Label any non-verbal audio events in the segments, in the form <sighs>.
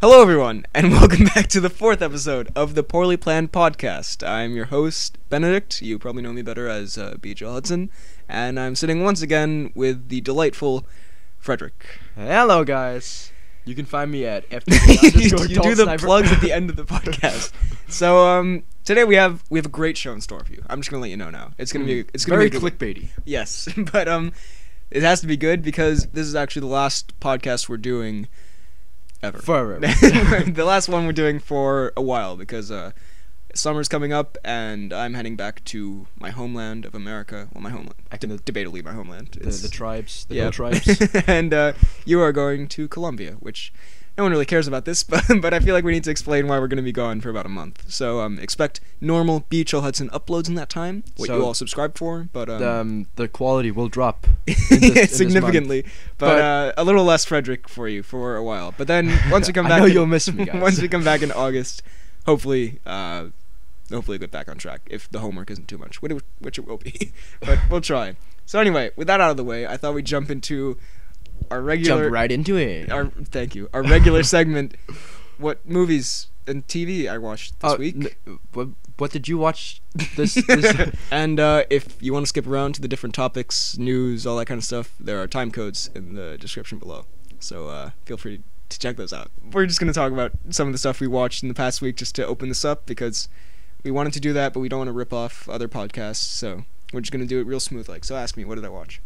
Hello, everyone, and <laughs> welcome back to the fourth episode of the Poorly Planned Podcast. I'm your host, Benedict. You probably know me better as uh, BJ Hudson, and I'm sitting once again with the delightful Frederick. Hello, guys. You can find me at <laughs> you FTV you do the plugs at the end of the <laughs> podcast. So, um, today we have we have a great show in store for you. I'm just gonna let you know now. It's gonna be it's gonna very be good- clickbaity. Yes, but um, it has to be good because this is actually the last podcast we're doing ever. Forever. <laughs> <laughs> the last one we're doing for a while because uh, summer's coming up and I'm heading back to my homeland of America. Well, my homeland, Back in the- debatably my homeland. The, the tribes, the yeah. tribes. <laughs> and uh, you are going to Colombia, which no one really cares about this, <laughs> but but I feel like we need to explain why we're going to be gone for about a month. So um, expect normal B. Chill Hudson uploads in that time, what you all subscribe for, but um, the, um, the quality will drop <laughs> this- in this month. significantly, but, But- uh, a little less Frederick for you for a while. But then <laughs> once we come I back, know in- you'll miss me, guys. once we come back in August, hopefully, uh, hopefully get back on track if the homework isn't too much, which it will be. but we'll try. So anyway, with that out of the way, I thought we'd jump into our regular Jump right into it. our thank you our regular segment. What movies and TV I watched this Oh, week? n- what, what did you watch this? <laughs> this and uh, if you want to skip around to the different topics, news, all that kind of stuff, there are time codes in the description below. So uh, feel free to check those out. We're just going to talk about some of the stuff we watched in the past week just to open this up because we wanted to do that, but we don't want to rip off other podcasts. So we're just going to do it real smooth like. So ask me, what did I watch?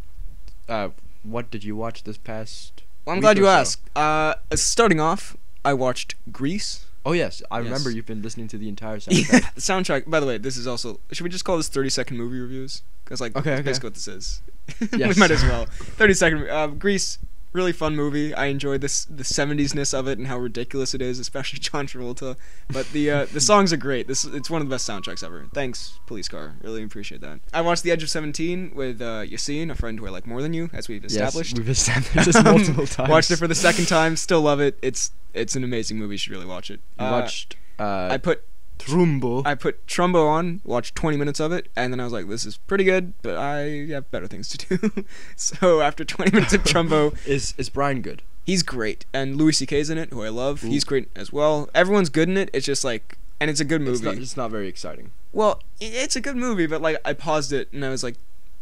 uh, what did you watch this past? Well, I'm glad you so? asked. Uh, starting off, I watched Grease. Oh yes, I remember you've been listening to the entire <laughs> Yeah, soundtrack. the soundtrack. By the way, this is also. Should we just call this thirty second movie reviews? Because like, Okay, that's okay. basically what this is. <laughs> Yes. we might as well. Thirty second. Uh, Grease, really fun movie. I enjoyed this the seventies ness of it and how ridiculous it is, especially <laughs> John Travolta. But the uh, the songs are great. This it's one of the best soundtracks ever. Thanks, Police Car. Really appreciate that. I watched The Edge of Seventeen with uh, Yassine, a friend who I like more than you, as we've established. Yes, we've established <laughs> this multiple times. Watched it for the second time. Still love it. It's it's an amazing movie. You should really watch it. You Uh, watched uh, I put Trumbo. I put Trumbo on, watched 20 minutes of it, and then I was like, this is pretty good, but I have better things to do. <laughs> so after 20 minutes of Trumbo, <laughs> is is Brian good? he's great. And Louis C.K.'s in it, who I love. Ooh. He's great as well. Everyone's good in it. It's just like, and it's a good It's movie. not, it's not very exciting. well, it's a good movie, but like, I paused it, and I was like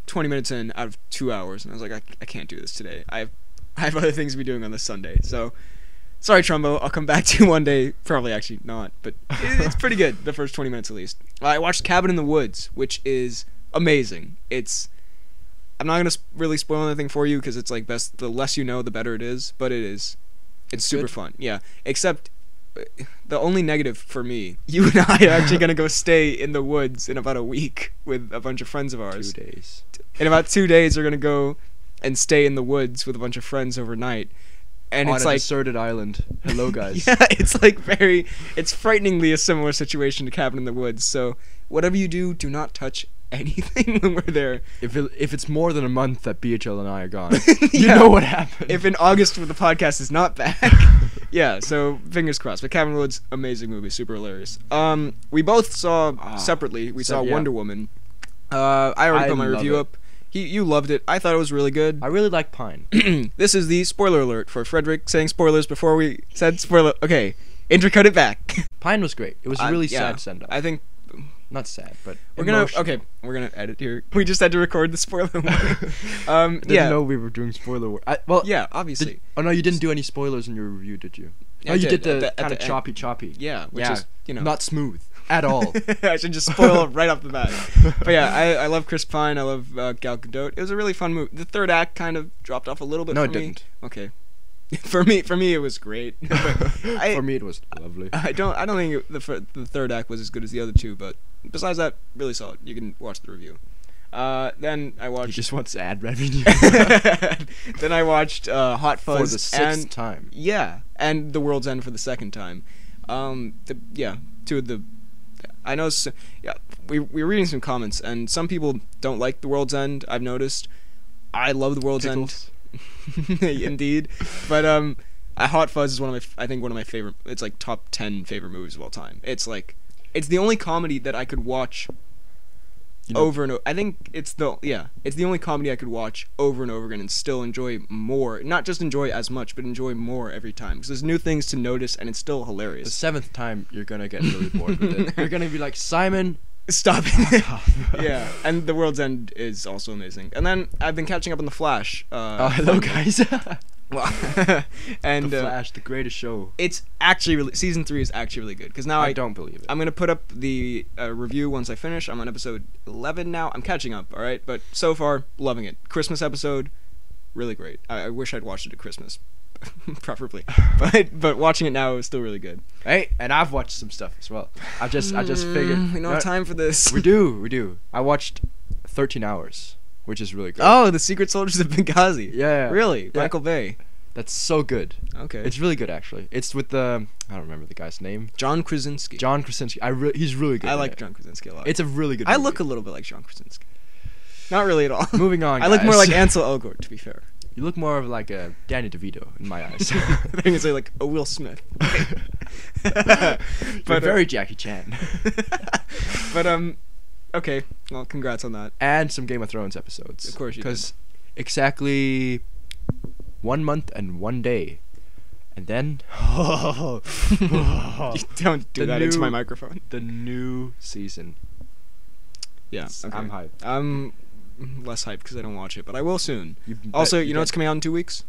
20 minutes in out of two hours, and I was like, I, I can't do this today. I have, I have other things to be doing on this Sunday. So, sorry, Trumbo. I'll come back to you one day. Probably actually not, but <laughs> it's pretty good. The first 20 minutes at least. I watched Cabin in the Woods, which is amazing. It's I'm not gonna really spoil anything for you because it's like best. The less you know, the better it is. But it is. It's It's super good? fun. Yeah. Except uh, the only negative for me, <laughs> you and I are actually gonna go stay in the woods in about a week with a bunch of friends of ours. Two days. In about two days, we're gonna go and stay in the woods with a bunch of friends overnight. And on it's a like deserted island. Hello, <laughs> guys. yeah, it's like very, it's frighteningly a similar situation to Cabin in the Woods. So whatever you do, do not touch <laughs> anything when we're there. If it, if it's more than a month that BHL and I are gone, <laughs> you Yeah. know what happened. If in August the podcast is not back, yeah. So fingers crossed. But Cabin in the Woods, amazing movie, super hilarious. Um, we both saw Ah, separately. We so- saw yeah. Wonder Woman. Uh, I already I put my review it. up. He, you loved it. I thought it was really good. I really like Pine. <clears throat> this is the spoiler alert for Frederick saying spoilers before we said spoiler. Okay, intercut it back. Pine was great. It was a really yeah. sad send off. I think Not sad, but We're gonna okay. We're gonna edit here. We just had to record the spoiler <laughs> um, Didn't yeah, know we were doing spoiler. War- I, well, yeah, did- obviously. oh no, you didn't do any spoilers in your review, did you? Yeah, oh, you did, did, the, the- kind of choppy, choppy. yeah, which yeah, is you know not smooth at all. <laughs> I should just spoil it right off the bat. But yeah, I, I love Chris Pine. I love uh, Gal Gadot. It was a really fun movie. The third act kind of dropped off a little bit. no, for it me. didn't. Okay. <laughs> for me, for me, it was great. <laughs> I, For me, it was lovely. I don't, I don't think it, the the third act was as good as the other two. But besides that, really solid. You can watch the review. Uh, then I He watched. just wants ad revenue then I watched uh, Hot Fuzz for the sixth and time. Yeah, and The World's End for the second time. Um, the, yeah, two of the. I know. yeah, we we were reading some comments, and some people don't like The World's End. I've noticed. I love The World's Tickles. End, <laughs> indeed. But um, Hot Fuzz is one of my. I think one of my favorite. It's like top ten favorite movies of all time. It's like, it's the only comedy that I could watch You know- over and over. I think it's the yeah, it's the only comedy I could watch over and over again and still enjoy more. Not just enjoy as much, but enjoy more every time because there's new things to notice and it's still hilarious. The seventh time you're gonna get really bored with it. You're gonna be like Simon. Stop it. <laughs> yeah, and The World's End is also amazing. And then I've been catching up on The Flash. Uh, Oh, hello guys. <laughs> Well, <laughs> and the uh, the greatest show. it's actually really season three is actually really good because now I, I, don't believe it. I'm gonna put up the uh, review once I finish. I'm on episode 11 now. I'm catching up, all right. But so far, loving it. Christmas episode, really great. I, I wish I'd watched it at Christmas, <laughs> preferably. <laughs> But but watching it now is still really good. Hey, and I've watched some stuff as well. I just I just figured Mm, we don't have time for this. We do, we do. I watched 13 hours, which is really good. Oh, the Secret Soldiers of Benghazi. yeah, Really, Yeah. Michael Bay. That's so good. Okay. It's really good actually. It's with the I don't remember the guy's name. John Krasinski. John Krasinski. I re- he's really good. I like it. John Krasinski a lot. It's a really good. I movie. look a little bit like John Krasinski. Not really at all. <laughs> Moving on. I look more like Ansel Elgort, to be fair. You look more of like a Danny DeVito in my eyes. <laughs> I think it's like a Will Smith. <laughs> but uh, very Jackie Chan. but um, okay. Well, congrats on that. and some Game of Thrones episodes. Of course you. Because exactly one month and one day, and then <laughs> Don't do The that into my microphone. the new season. Yeah, okay. I'm hyped. I'm less hyped because I don't watch it, but I will soon. You Also, you, you know bet. what's coming out in two weeks?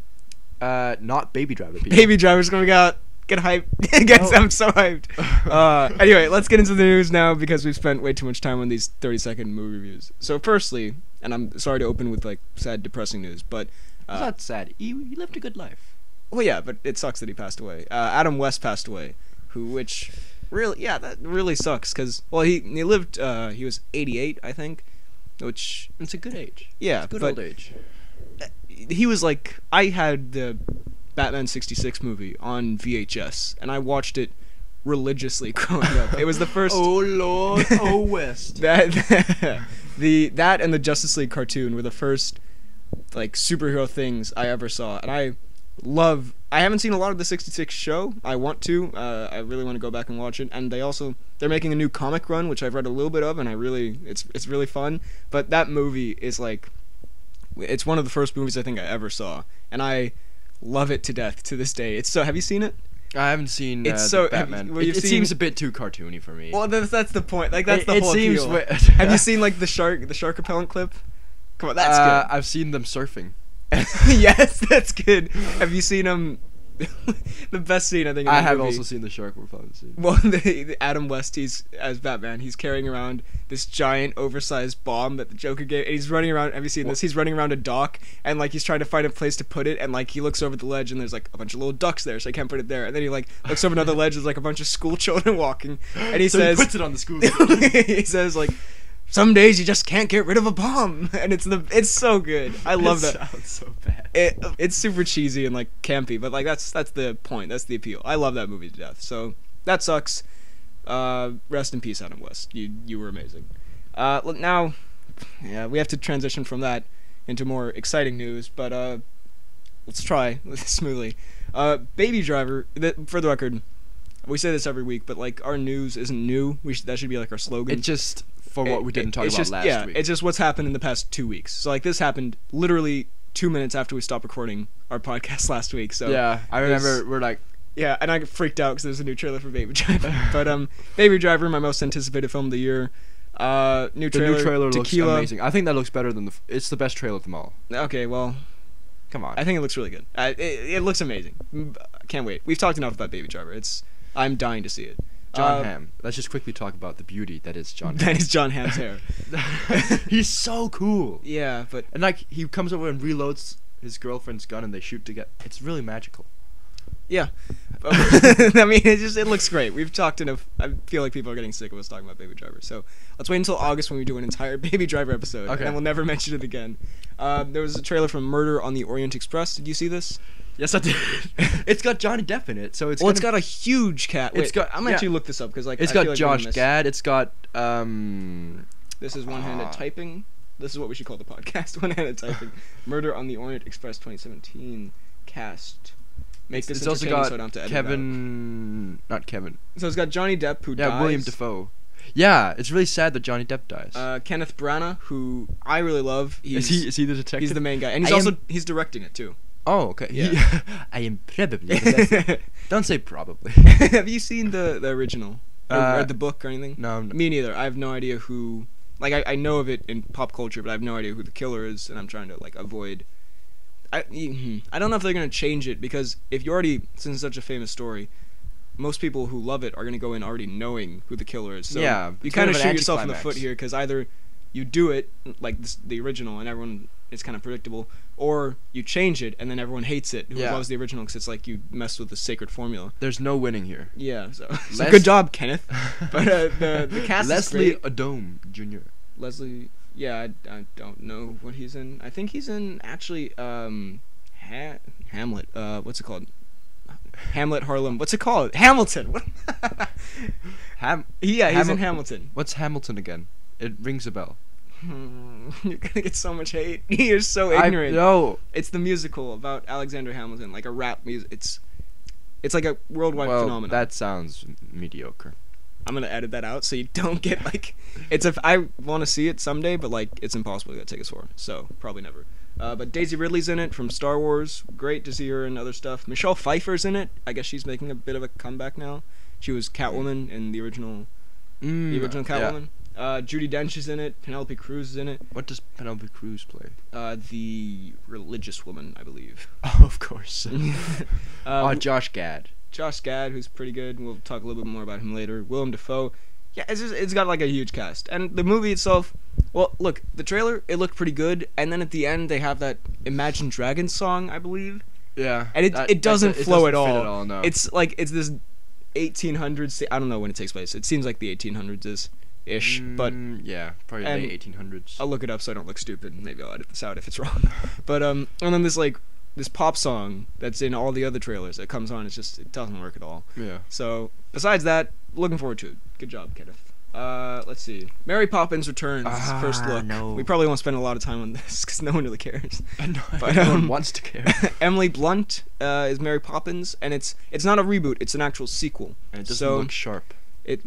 Uh, not Baby Driver. people. Baby Driver's coming out. Get hyped. <laughs> Get, Oh. I'm so hyped. <laughs> Uh, anyway, let's get into the news now because we've spent way too much time on these 30 second movie reviews. So, firstly, and I'm sorry to open with like sad, depressing news, but It's uh, not sad. He, he lived a good life. well, yeah, but it sucks that he passed away. Uh, Adam West passed away, who, which really, yeah, that really sucks because well, he he lived, uh, he was 88, I think, which It's a good age. yeah, It's good but old age. he was like I had the Batman 66 movie on VHS and I watched it religiously <laughs> growing up. It was the first oh Lord, <laughs> oh West. that <laughs> the that and the Justice League cartoon were the first like superhero things I ever saw and I love I haven't seen a lot of the 66 show. I want to. Uh, I really want to go back and watch it and they also they're making a new comic run which I've read a little bit of and I really it's it's really fun, but that movie is like it's one of the first movies I think I ever saw and I love it to death to this day. It's so have you seen it? I haven't seen. It's uh, so- the have you- Batman. well, it it seen- seems a bit too cartoony for me. Well, that's that's the point. Like that's It- the it whole seems appeal. wi- <laughs> have you seen like the shark the shark repellent clip? Come on, that's uh, good. I've seen them surfing. <laughs> yes, that's good. Have you seen um <laughs> the best scene I think? In I have movie- also seen the shark repellent <laughs> scene. Well, the, the Adam West, he's as Batman. He's carrying around this giant, oversized bomb that the Joker gave. And he's running around. Have you seen this? He's running around a dock, and like he's trying to find a place to put it. And like he looks over the ledge, and there's like a bunch of little ducks there, so I can't put it there. And then he like looks over another <laughs> ledge. There's like a bunch of school children walking, and he so says, he puts it on the school. he says like, some days you just can't get rid of a bomb, <laughs> and it's the it's so good. I love It that. Sounds so bad. It it's super cheesy and like campy, but like that's that's the point. That's the appeal. I love that movie to death. So that sucks. Uh, rest in peace, Adam West. You you were amazing. Uh, look now, yeah, we have to transition from that into more exciting news, but uh, let's try <laughs> smoothly. Uh, Baby Driver. Th- for the record, we say this every week, but like our news isn't new. We sh- that should be like our slogan. It just for what we didn't talk about just, last yeah, week. it's just what's happened in the past two weeks. So like this happened literally two minutes after we stopped recording our podcast <laughs> last week. So yeah, I remember we're like, yeah, and I freaked out because there's a new trailer for Baby <laughs> Driver. <laughs> but um, Baby Driver, my most anticipated film of the year. Uh, new the trailer. new trailer Tequila. looks amazing. I think that looks better than the. F- it's the best trailer of them all. Okay, well, Come on. I think it looks really good. Uh, it, it looks amazing. Can't wait. We've talked enough about Baby Driver. It's I'm dying to see it. John Uh, Hamm. Let's just quickly talk about the beauty that is John. <laughs> That is John Hamm's hair. <laughs> He's so cool. Yeah, but And like he comes over and reloads his girlfriend's gun and they shoot together. It's really magical. Yeah, <laughs> I mean, it just it looks great. We've talked enough. I feel like people are getting sick of us talking about Baby Driver. So let's wait until August when we do an entire Baby Driver episode, and Okay. then we'll never mention it again. Uh, there was a trailer from Murder on the Orient Express. Did you see this? Yes, I did. <laughs> it's got Johnny Depp in it, so it's well, it's gonna- got a huge cat. It's Wait, got- I'm yeah. actually look this up because like It's I got like Josh Gad. It's got um. This is one-handed Ah. typing. This is what we should call the podcast: <laughs> one-handed typing. <laughs> Murder on the Orient Express 2017 cast. Make It's, this it's also got so I don't have to edit. Kevin, not Kevin. So it's got Johnny Depp who Yeah, dies. William Dafoe. Yeah, it's really sad that Johnny Depp dies. Uh, Kenneth Branagh, who I really love. He's, is he is he the detective? he's the main guy, and he's I also am- he's directing it too. Oh, okay. Yeah. He- <laughs> I am probably. <laughs> Don't say probably. <laughs> Have you seen the the original or, Uh, read the book or anything? no, I'm- Me neither. I have no idea who. Like I, I know of it in pop culture, but I have no idea who the killer is, and I'm trying to like avoid. I mhm. I don't know if they're gonna change it because if you already since it's such a famous story, most people who love it are gonna go in already knowing who the killer is. So Yeah, you kind of kind of an shoot yourself in the foot here because either you do it like this, the original and everyone it's kind of predictable, or you change it and then everyone hates it who Yeah. loves the original because it's like you messed with the sacred formula. There's no winning here. Yeah, so, <laughs> so Les- good job, Kenneth. <laughs> But uh, the the cast Leslie. Odom Jr. Leslie, yeah, I, I don't know what he's in. I think he's in actually um, ha- Hamlet. Uh, what's it called? Hamlet Harlem. What's it called? Hamilton. What? <laughs> Ham. yeah, he's in Hamilton. What's Hamilton again? It rings a bell. Hmm, <laughs> You're gonna get so much hate. <laughs> You're so I- ignorant. no. It's the musical about Alexander Hamilton, like a rap music. It's it's like a worldwide well, phenomenon. that sounds mediocre. I'm gonna edit that out so you <laughs> don't get like it's a I want to see it someday, but like it's impossible to get tickets for, so probably never. Uh, but Daisy Ridley's in it from Star Wars. Great to see her and other stuff. Michelle Pfeiffer's in it. I guess she's making a bit of a comeback now. She was Catwoman in the original Mm, the original yeah. Uh, Judi Dench is in it. Penelope Cruz is in it. What does Penelope Cruz play? Uh, the religious woman, I believe. <laughs> Oh, of course. Uh, <laughs> oh, Josh Gad. Josh Gad, who's pretty good. We'll talk a little bit more about him later. Willem Dafoe. Yeah, it's just, it's got like a huge cast, and the movie itself. Well, look, the trailer it looked pretty good, and then at the end they have that Imagine Dragons song, I believe, Yeah. and it that- it doesn't flow doesn't at, fit all. at all. No. It's like it's this 1800s. I don't know when it takes place. It seems like the 1800s is ish, but Mm, yeah, probably and late 1800s. I'll look it up so I don't look stupid. Maybe I'll edit this out if it's wrong. <laughs> but um, and then this like this pop song that's in all the other trailers that comes on. It's just it doesn't work at all. yeah. So besides that, looking forward to it. Good job, Kenneth. Uh, let's see. Mary Poppins Returns. Ah, first look. no. We probably won't spend a lot of time on this <laughs> because no one really cares. <laughs> no, But, no um, one wants to care. Emily Blunt uh, is Mary Poppins, and it's it's not a reboot. It's an actual sequel. and it doesn't so look sharp. it.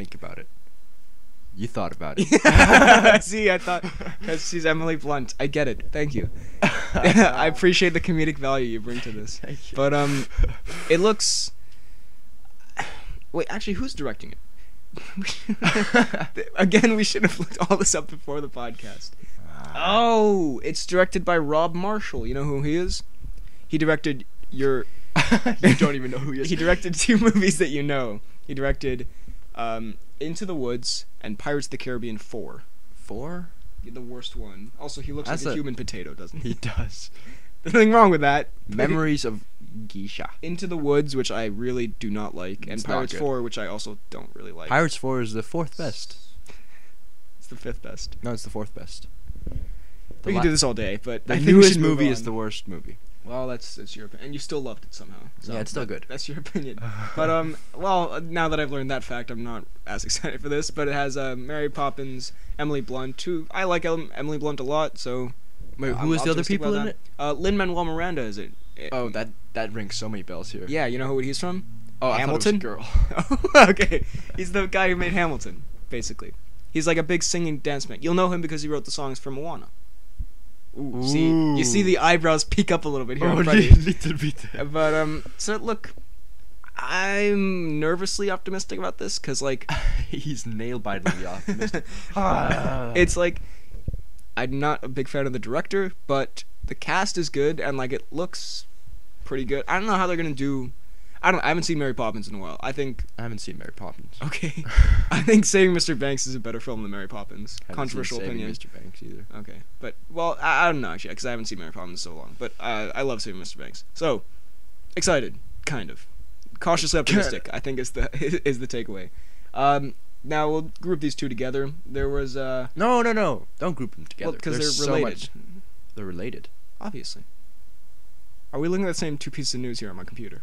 Think about it. You thought about it. <laughs> See, I thought because she's Emily Blunt. I get it. Thank you. <laughs> I appreciate the comedic value you bring to this. Thank you. But um, <laughs> it looks. Wait, actually, who's directing it? Again, we should have looked all this up before the podcast. Oh, it's directed by Rob Marshall. You know who he is? He directed your. you don't even know who he is. He directed two movies that you know. He directed um, Into the Woods and Pirates of the Caribbean 4. four. The worst one. Also, he looks That's like a, a- human potato, doesn't he? He does. There's <laughs> nothing wrong with that. Memories of Geisha. Into the Woods, which I really do not like, and It's Pirates 4, which I also don't really like. Pirates Four is the fourth best. It's the fifth best. No, it's the fourth best. The we la- can do this all day, but The I newest movie is the worst movie. Well, that's that's your opinion, and you still loved it somehow. So Yeah, it's still good. That's your opinion. <laughs> but um, well, now that I've learned that fact, I'm not as <laughs> excited for this. But it has uh, Mary Poppins, Emily Blunt. Who I like Em- Emily Blunt a lot. So Wait, who is the other people in that. it? Uh, Lin Manuel Miranda is it? Oh, that that rings so many bells here. Yeah, you know who he's from? Oh, I thought it was Hamilton. girl. <laughs> okay, he's the guy who made Hamilton, basically. He's like a big singing dance man. You'll know him because he wrote the songs for Moana. Ooh, see, you see the eyebrows peek up a little bit here. Oh, in front of you. little bit. But um, so look, I'm nervously optimistic about this because like <laughs> He's nail-bitingly <laughs> optimistic. <laughs> Ah. it's like I'm not a big fan of the director, but the cast is good and like it looks pretty good. I don't know how they're gonna do. I don't. I haven't seen Mary Poppins in a while. I think I haven't seen Mary Poppins. okay. <laughs> I think Saving Mr. Banks is a better film than Mary Poppins. Haven't seen Controversial Saving opinion. Mr. Banks either. Okay, but well, I, I don't know actually because I haven't seen Mary Poppins in so long. But uh, I love Saving Mr. Banks. So excited, kind of, cautiously optimistic. I think is the <laughs> is the takeaway. Um, now we'll group these two together. There was uh, No, no, no! Don't group them together. because There's they're so related, much- They're related. obviously. Are we looking at the same two pieces of news here on my computer?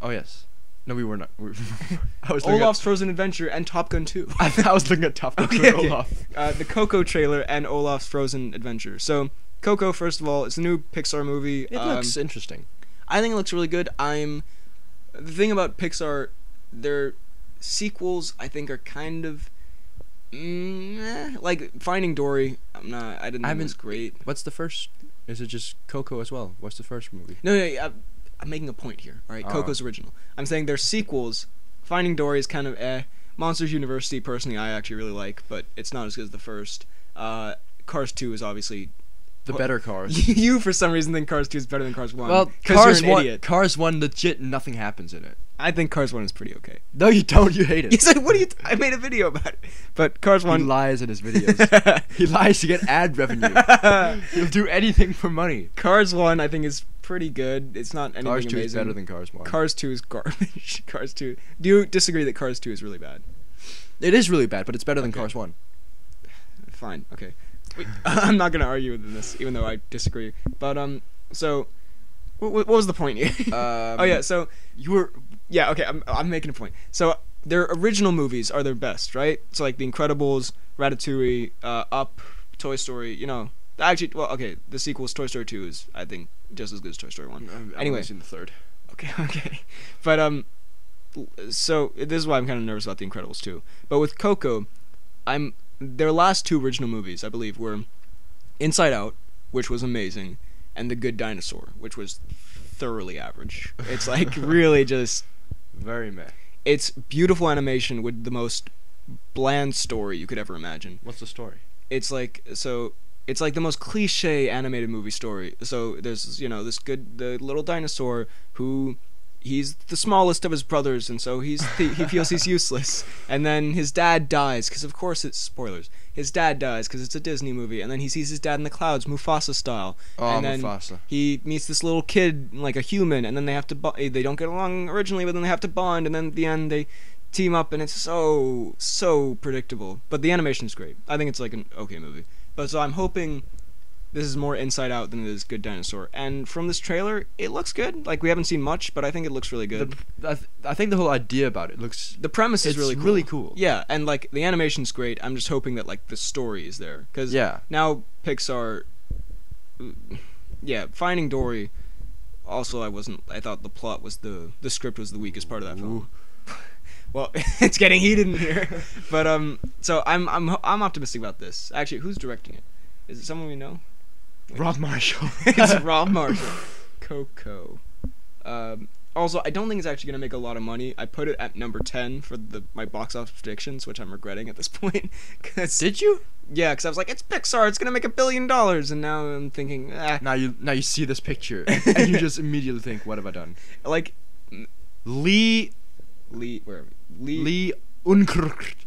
Oh yes. No, we were not. We were <laughs> I was Olaf's Frozen Adventure and Top Gun 2. <laughs> I, I was looking at Top Gun Okay, okay. Olaf. uh, the Coco trailer and Olaf's Frozen Adventure. So, Coco, first of all, it's a new Pixar movie. It Um, looks interesting. I think it looks really good. I'm the thing about Pixar, they're sequels I think are kind of mm, eh, like Finding Dory. I'm not. I didn't I think it was great. What's the first? Is it just Coco as well? What's the first movie? No, no, yeah, I'm, making a point here. All right, Oh. Coco's original. I'm saying their sequels. Finding Dory is kind of eh. Monsters University, personally, I actually really like, but it's not as good as the first. Uh, Cars 2 is obviously. The better Cars. <laughs> you, for some reason, think Cars 2 is better than Cars 1. Well, Cars you're an one. idiot. Cars one, legit, nothing happens in it. I think Cars 1 is pretty okay. No, you don't. You hate it. You said, what do you. T- I made a video about it. But Cars He 1. lies in his videos. <laughs> he lies to get ad revenue. <laughs> He'll do anything for money. Cars 1, I think, is pretty good. It's not anything Cars two amazing. is better than Cars one. Cars 2 is garbage. <laughs> Cars 2. Do you disagree that Cars 2 is really bad? it is really bad, but it's better than Okay. Cars one. Fine. Okay. Wait, <laughs> I'm not gonna argue with this, even though I disagree. But um, so, what, what was the point here? <laughs> Um, oh yeah. So you were yeah. Okay. I'm I'm making a point. So their original movies are their best, right? So like The Incredibles, Ratatouille, uh, Up, Toy Story. You know, actually, well, okay. The sequels, Toy Story 2, is I think just as good as Toy Story 1. I've Anyway. only seen the third. <laughs> Okay, okay. But um so this is why I'm kind of nervous about The Incredibles too. But with Coco, I'm their last two original movies, I believe, were Inside Out, which was amazing, and The Good Dinosaur, which was thoroughly average. It's like <laughs> really just Very meh. it's beautiful animation with the most bland story you could ever imagine What's the story? it's like so it's like the most cliche animated movie story. So there's you know this good the little dinosaur who he's the smallest of his brothers and so he's he feels he's <laughs> useless. And then his dad dies because of course it's spoilers. His dad dies because it's a disney movie and then he sees his dad in the clouds mufasa style. Oh, and then Mufasa. he meets this little kid like a human and then they have to bo- they don't get along originally but then they have to bond and then at the end they team up and it's so so predictable. But the animation is great. I think it's like an okay movie but so i'm hoping this is more inside out than it is good dinosaur and from this trailer it looks good like we haven't seen much but i think it looks really good The, I, th- I think the whole idea about it looks. the premise is really cool. really cool. yeah and like the animation's great i'm just hoping that like the story is there because Yeah. now Pixar, yeah, Finding Dory. Also, I wasn't. I thought the plot was the the script was the weakest part of that film. Well, <laughs> it's getting heated in here, but um. So I'm I'm I'm optimistic about this. Actually, who's directing it? Is it someone we know? Rob Marshall. <laughs> it's <laughs> Rob Marshall. Coco. Um. Also, I don't think it's actually gonna make a lot of money. I put it at number ten for the my box office predictions, which I'm regretting at this point. Cause Did you? yeah, because I was like, it's Pixar, it's gonna make a billion dollars, and now I'm thinking, ah, Now you now you see this picture and you just immediately think, what have I done? like Lee Lee, where Lee, Lee.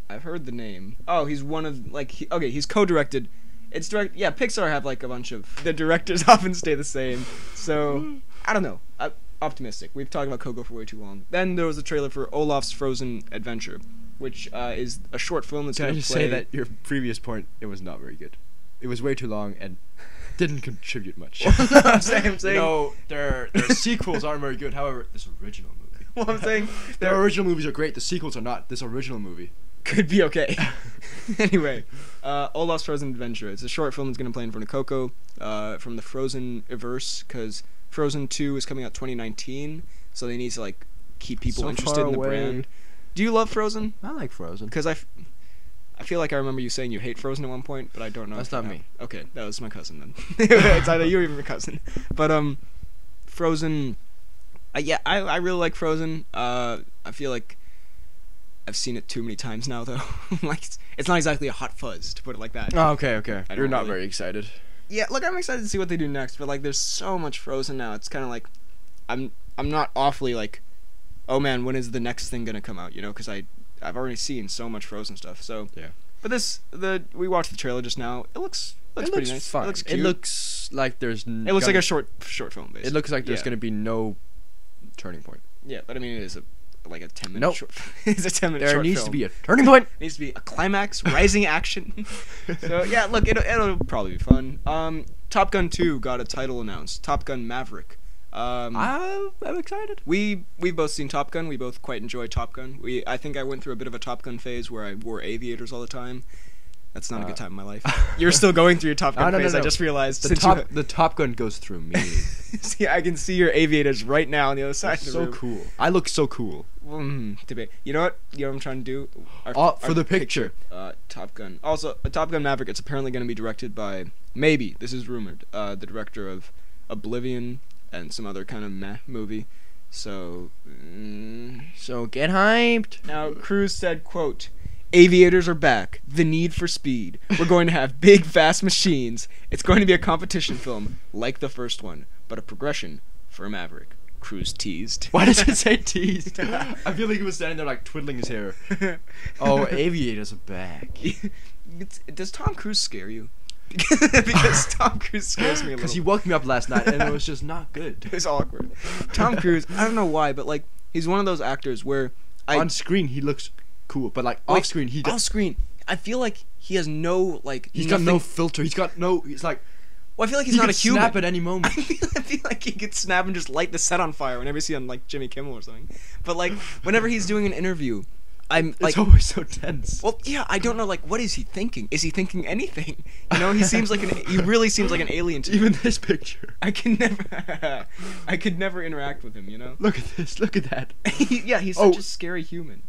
I've heard the name. Oh, he's one of like, he, okay, he's co-directed. It's direct. Yeah, Pixar have like a bunch of the directors <laughs> often stay the same. So I don't know. I, optimistic. We've talked about Coco for way too long. Then there was a trailer for Olaf's Frozen Adventure, which uh, is a short film that's Can I just play. say that your previous point it was not very good. It was way too long and didn't contribute much. <laughs> I'm saying- I'm saying- no, their their sequels aren't very good. However, this original. <laughs> Well, I'm saying Their original movies are great. The sequels are not. This original movie. could be okay. <laughs> <laughs> anyway, uh, Olaf's Frozen Adventure. It's a short film that's going to play in front of Coco uh, from the Frozen verse because Frozen 2 is coming out 2019, so they need to like keep people So interested in the away. brand. Do you love Frozen? I like Frozen. Because I, f- I feel like I remember you saying you hate Frozen at one point, but I don't know. That's not me. Okay, that was my cousin then. it's either you or your cousin. But um, Frozen. Uh, yeah, I I really like Frozen. Uh, I feel like I've seen it too many times now, though. <laughs> like it's, it's not exactly a hot fuzz to put it like that. Oh, okay, okay. You're don't really- very excited. Yeah, look, I'm excited to see what they do next. But like, there's so much Frozen now. It's kind of like, I'm I'm not awfully like, oh man, when is the next thing gonna come out? You know, because I I've already seen so much Frozen stuff. So Yeah. But this the we watched the trailer just now. It looks looks it pretty looks nice. fine. It looks It looks like there's. N- It looks like gonna- a short short film. Basically. It looks like there's Yeah. gonna be no turning point. Yeah, but I mean, it is a like a ten minute Nope. short. <laughs> it's a ten minute. There needs film. to be a turning point. <laughs> needs to be a climax, rising action. <laughs> so yeah, look, it'll, it'll probably be fun. Um, Top Gun Two got a title announced. Top Gun Maverick. Um, I'm, I'm excited. we we've both seen Top Gun. We both quite enjoy Top Gun. We I think I went through a bit of a Top Gun phase where I wore aviators all the time. That's not a Uh, good time in my life. <laughs> You're still going through your Top Gun No, no, no, phase. I just realized. The top <laughs> the Top Gun goes through me. <laughs> see, I can see your aviators right now on the other side of the so room. cool. I look so cool. Mm, debate. You know what? You know what I'm trying to do? Our- Oh, for the picture. Uh, Top Gun. Also, a Top Gun Maverick. It's apparently going to be directed by maybe this is rumored. Uh, the director of Oblivion and some other kind of meh movie. So mm, So get hyped. now Cruise said, "quote Aviators are back. The need for speed. We're going to have big, fast machines. It's going to be a competition film like the first one, but a progression for a Maverick." Cruise teased. Why does it say teased? <laughs> I feel like he was standing there like twiddling his hair. <laughs> Oh, aviators are back. <laughs> It's, does Tom Cruise scare you? because Tom Cruise scares me a <gasps> little. Because he woke me up last night and it was just not good. It was awkward. Tom Cruise, I don't know why, but like he's one of those actors where I On screen he looks cool, but like Wait, off screen he off screen. I feel like he has no like. He's got no filter. He's got no. He's like Well, I feel like he's he not a human. snap at any I <laughs> moment. feel, I feel like he could snap and just light the set on fire whenever you see on like Jimmy Kimmel or something. But like whenever he's doing an interview, I'm like, it's always so tense. well, yeah, I don't know. Like, what is he thinking? Is he thinking anything? You know, he seems like an. He really seems like an alien to me. Even this picture. I can never. <laughs> I could never interact with him. You know. Look at this. Look at that. <laughs> yeah, he's Oh. such a scary human.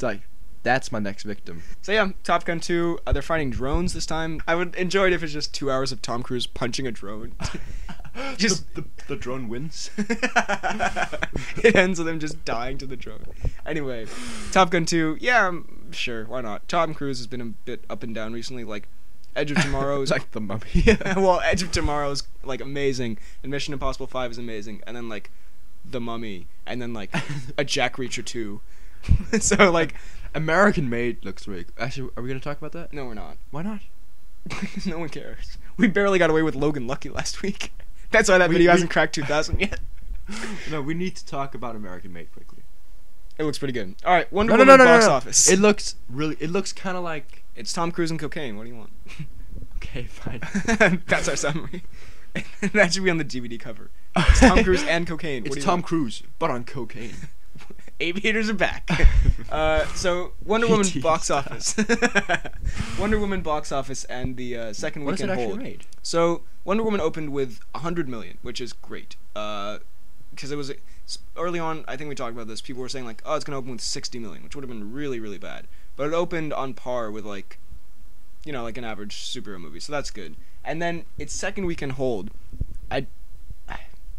It's like that's my next victim. So yeah, Top Gun 2, uh, they're fighting drones this time. I would enjoy it if it's just two hours of Tom Cruise punching a drone. <laughs> <laughs> Just- the, the, the drone wins. <laughs> it ends with him just dying to the drone. Anyway, Top Gun 2, yeah, um, sure, why not? Tom Cruise has been a bit up and down recently. Like, Edge of Tomorrow is like the mummy. well, Edge of Tomorrow is like amazing, and Mission Impossible 5 is amazing, and then like The Mummy, and then like a Jack Reacher 2. <laughs> so like, American Made looks really. Actually, are we gonna talk about that? no, we're not. Why not? <laughs> no one cares. We barely got away with Logan Lucky last week. <laughs> That's why that We- video we- hasn't cracked 2,000 yet. No, we need to talk about American Made quickly. It looks pretty good. All right, Wonder No, Woman no, no, box no. office. It looks really. It looks kind of like. it's Tom Cruise and cocaine. What do you want? Okay, fine. That's our summary. that should be on the DVD cover. It's Tom Cruise and cocaine. What It's Tom want? Cruise, but on cocaine. Aviators are back. <laughs> uh, so Wonder Woman box office. <laughs> Wonder Woman box office and the uh, second What weekend hold. made? So Wonder Woman opened with 100 million, which is great. Because it was early on, I think we talked about this. People were saying like, "Oh, it's gonna open with 60 million, which would have been really, really bad. But it opened on par with like, you know, like an average superhero movie. So that's good. And then its second weekend hold, I,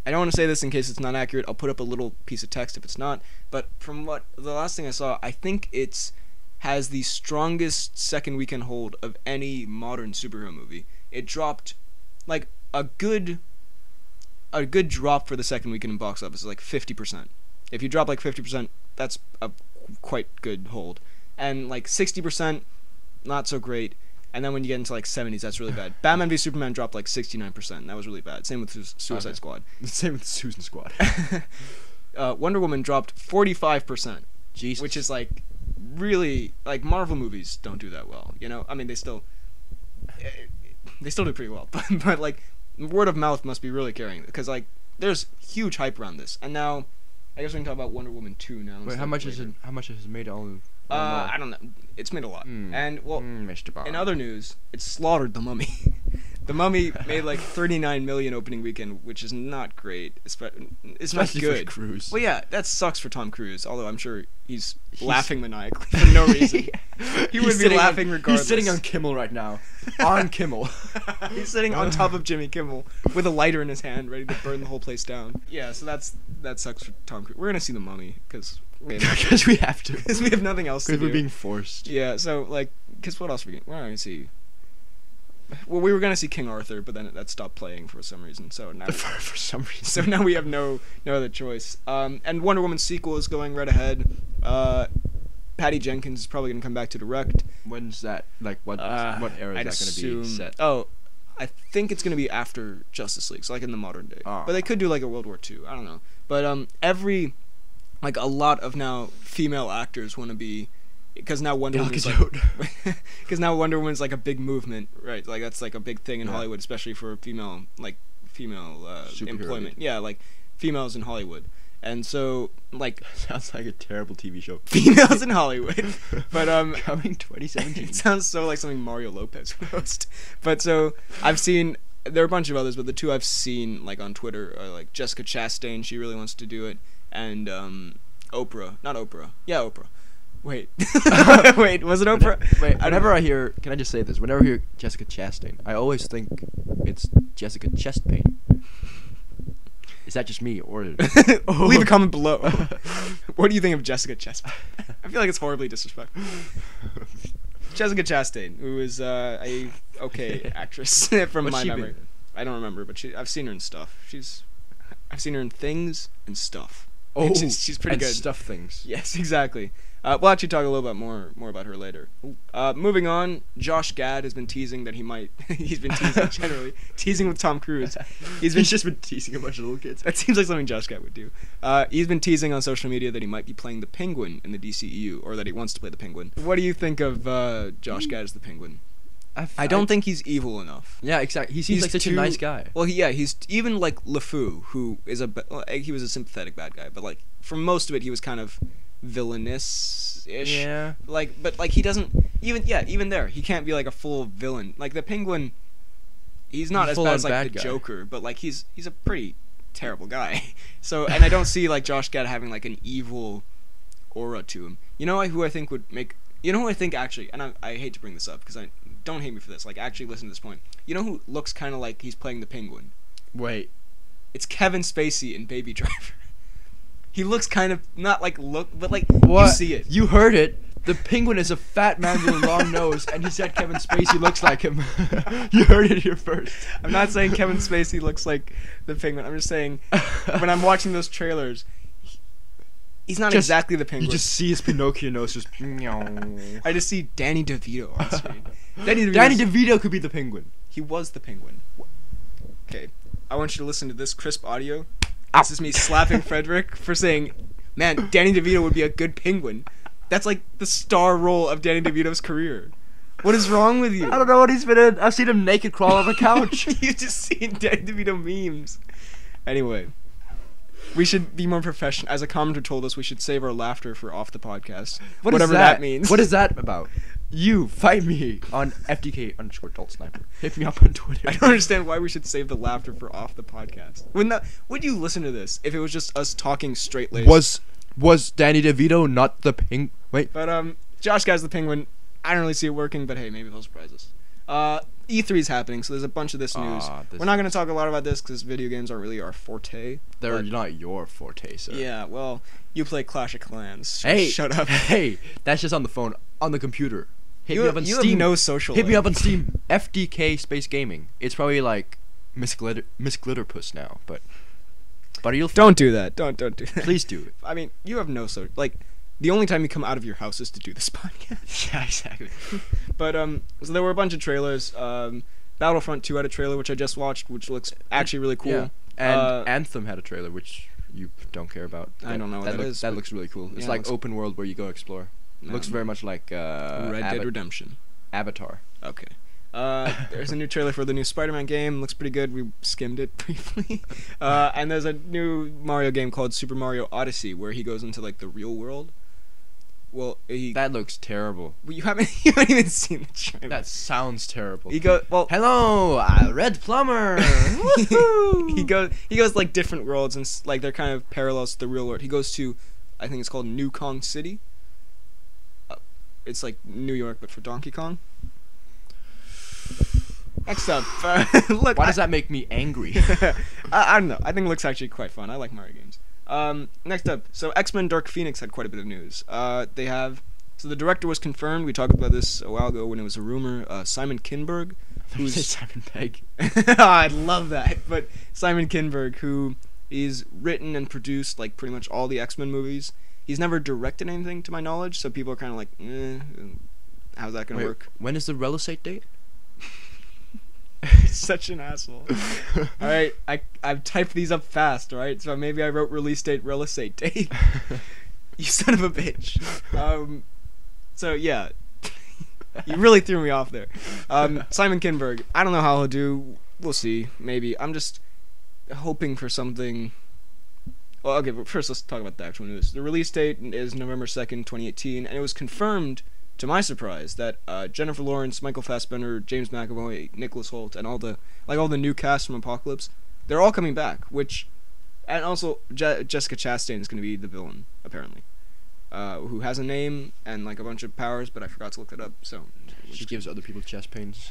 I don't want to say this in case it's not accurate. I'll put up a little piece of text if it's not. But from what the last thing I saw, I think it's has the strongest second weekend hold of any modern superhero movie. It dropped like a good a good drop for the second weekend in box office is like 50%. If you drop like 50%, that's a quite good hold. And like 60%, not so great. And then when you get into like 70s, that's really bad. Batman v Superman dropped like 69%. That was really bad. Same with Su- Suicide Okay. Squad. <laughs> Same with Susan Squad. <laughs> uh, Wonder Woman dropped 45%, Jesus. which is like really like Marvel movies don't do that well. You know, I mean they still eh, they still do pretty well, <laughs> but but like word of mouth must be really carrying because like there's huge hype around this, and now I guess we can talk about Wonder Woman two now. Wait, how much is it? How much has it made all? of- Uh, I don't know. It's made a lot, Hmm. and well, Mm, Mr. Bond. in other news, it slaughtered the Mummy. <laughs> the Mummy made like 39 million opening weekend, which is not great. It's, it's not Especially good. for Cruise. Well, yeah, that sucks for Tom Cruise. Although I'm sure he's, He's- laughing maniacally <laughs> for no reason. He would be sitting on- laughing regardless. He's sitting on Kimmel right now. <laughs> on Kimmel. <laughs> he's sitting on top of Jimmy Kimmel with a lighter in his hand, ready to burn the whole place down. Yeah, so that's that sucks for Tom Cruise. We're gonna see the Mummy because we, have- Because we have to. 'cause we have nothing else to Because we're being forced. yeah, so like, cause what else are we gonna, we're not gonna see? Well, we were gonna see King Arthur, but then that stopped playing for some reason. So now <laughs> for, for some reason. So now we have no no other choice. Um, and Wonder Woman sequel is going right ahead. Uh, Patty Jenkins is probably gonna come back to direct. When's that? Like what? Uh, what era I'd is that going to be set? Oh, I think it's gonna be after Justice League, so like in the modern day. Ah. But they could do like a World War II. I don't know. But um, every like a lot of now female actors want to be because now Wonder Woman's like because <laughs> now Wonder Woman's like a big movement, right? Like that's like a big thing in Yeah. Hollywood, especially for female like female uh, employment. Yeah, like females in Hollywood. and so like <laughs> Sounds like a terrible TV show. <laughs> females in Hollywood. But um, coming 2017. it sounds so like something Mario Lopez host. But so I've seen there are a bunch of others, but the two I've seen like on Twitter are like Jessica Chastain. She really wants to do it, and um, Oprah. Not Oprah. Yeah, Oprah. Wait, <laughs> <laughs> wait, was it Oprah? Wait, whenever I hear, can I just say this? Whenever I hear Jessica Chastain, I always think it's Jessica chest pain. Is that just me or? <laughs> Leave a comment below. what do you think of Jessica Chastain? I feel like it's horribly disrespectful. Jessica Chastain, who is uh, a okay actress from What's my she been memory. I don't remember, but she, I've seen her in stuff. She's, I've seen her in things and stuff. Oh, she's, she's pretty good. Stuff things. Yes, exactly. Uh, we'll actually talk a little bit more more about her later. Uh, moving on, Josh Gad has been teasing that he might. <laughs> he's been teasing <laughs> generally, teasing with Tom Cruise. He's been He's just been teasing a bunch of little kids. that seems like something Josh Gad would do. Uh, he's been teasing on social media that he might be playing the Penguin in the DCEU, or that he wants to play the Penguin. What do you think of uh, Josh Gad as the Penguin? I don't think he's evil enough. Yeah, exactly. He seems He's like such too- a nice guy. Well, he, yeah, he's even like LeFou, who is a he was a sympathetic bad guy, but like for most of it, he was kind of villainous ish. Yeah. Like, but like he doesn't even yeah even there he can't be like a full villain. Like the Penguin, he's not He's as bad as like the guy. Joker, but like he's he's a pretty terrible guy. <laughs> So and I don't see like Josh Gad having like an evil aura to him. You know who I think would make. You know who I think actually, and I, I hate to bring this up because I don't hate me for this. Like actually listen to this point. You know who looks kind of like he's playing the Penguin? Wait. It's Kevin Spacey in Baby Driver. He looks kind of not like look, but like you see it. You heard it. The penguin is a fat man with a long nose, and he said Kevin Spacey looks like him. <laughs> you heard it here first. I'm not saying Kevin Spacey looks like the Penguin. I'm just saying <laughs> when I'm watching those trailers, he's not Just- exactly the Penguin. You just see his Pinocchio nose just. I just see Danny DeVito on screen. <laughs> Danny DeVito. Danny DeVito could be the penguin. he was the Penguin. Okay, I want you to listen to this crisp audio. This is me slapping Frederick for saying, "Man, Danny DeVito would be a good Penguin." That's like the star role of Danny DeVito's career. What is wrong with you? I don't know what he's been in. I've seen him naked crawl on the couch. <laughs> you just seen Danny DeVito memes. Anyway, we should be more professional. As a commenter told us, we should save our laughter for off the podcast. What is whatever that? means. What is that about? You fight me on FDK underscore adult sniper. Hit me up on Twitter. I don't understand why we should save the laughter for off the podcast. That, would you listen to this if it was just us talking straight laced? Was was Danny DeVito not the ping? Wait, But um, Josh Guy's the Penguin. I don't really see it working, but hey, maybe they'll surprise us. Uh, E3 is happening, so there's a bunch of this news. Ah, this We're not going to talk a lot about this because video games aren't really our forte. they're but- not your forte, sir. Yeah, well, you play Clash of Clans. Sh- Hey, shut up. <laughs> Hey, that's just on the phone, on the computer. Hit you me have, up on you Steam. have no social. Hit me up on Steam. FDK Space Gaming. It's probably like Miss Glitter Miss Glitterpuss now, but but you'll Don't do that. Don't don't do that. please do it. <laughs> I mean, you have no so like. The only time you come out of your house is to do this <laughs> podcast. <laughs> Yeah, exactly. But um, so there were a bunch of trailers. Um, Battlefront 2 had a trailer which I just watched, which looks actually really cool. Yeah. And Uh, Anthem had a trailer which you don't care about. I don't know what that that looks, is, That looks really cool. It's yeah, like looks- open world where you go explore. No. Looks very much like uh, Red Dead Redemption. Avatar. Okay. Uh, <laughs> there's a new trailer for the new Spider-Man game. Looks pretty good. We skimmed it <laughs> briefly. Uh, and there's a new Mario game called Super Mario Odyssey, where he goes into like the real world. Well, he. That looks terrible. well, you haven't <laughs> you haven't even seen the trailer. That sounds terrible. he go well. Hello, uh, Red Plumber. Woohoo! he goes he goes like different worlds and like they're kind of parallels to the real world. He goes to, I think it's called New Kong City. It's like New York but for Donkey Kong. Next up, <laughs> uh, look. Why I- does that make me angry? <laughs> I, I don't know. I think it looks actually quite fun. I like Mario games. Um, next up, so X Men Dark Phoenix had quite a bit of news. Uh, they have so the director was confirmed. We talked about this a while ago when it was a rumor. Uh, Simon Kinberg, <laughs> Who's who's Simon Pegg? I love that. But Simon Kinberg, who is written and produced like pretty much all the X Men movies. He's never directed anything to my knowledge, so people are kind of like, eh, how's that gonna Wait, work? When is the real estate date? <laughs> Such an asshole. <laughs> all right, I I've typed these up fast, right? So maybe I wrote release date, real estate date. <laughs> you son of a bitch. Um, so yeah, you really threw me off there. Um, Simon Kinberg. I don't know how he'll do. We'll see. Maybe I'm just hoping for something. Well, okay, but first let's talk about the actual news. The release date is November 2nd, 2018, and it was confirmed, to my surprise, that uh, Jennifer Lawrence, Michael Fassbender, James McAvoy, Nicholas Hoult, and all the like all the new cast from Apocalypse, they're all coming back. Which, and also Je- Jessica Chastain is going to be the villain apparently, uh, who has a name and like a bunch of powers, but I forgot to look that up. So She gives other people chest pains.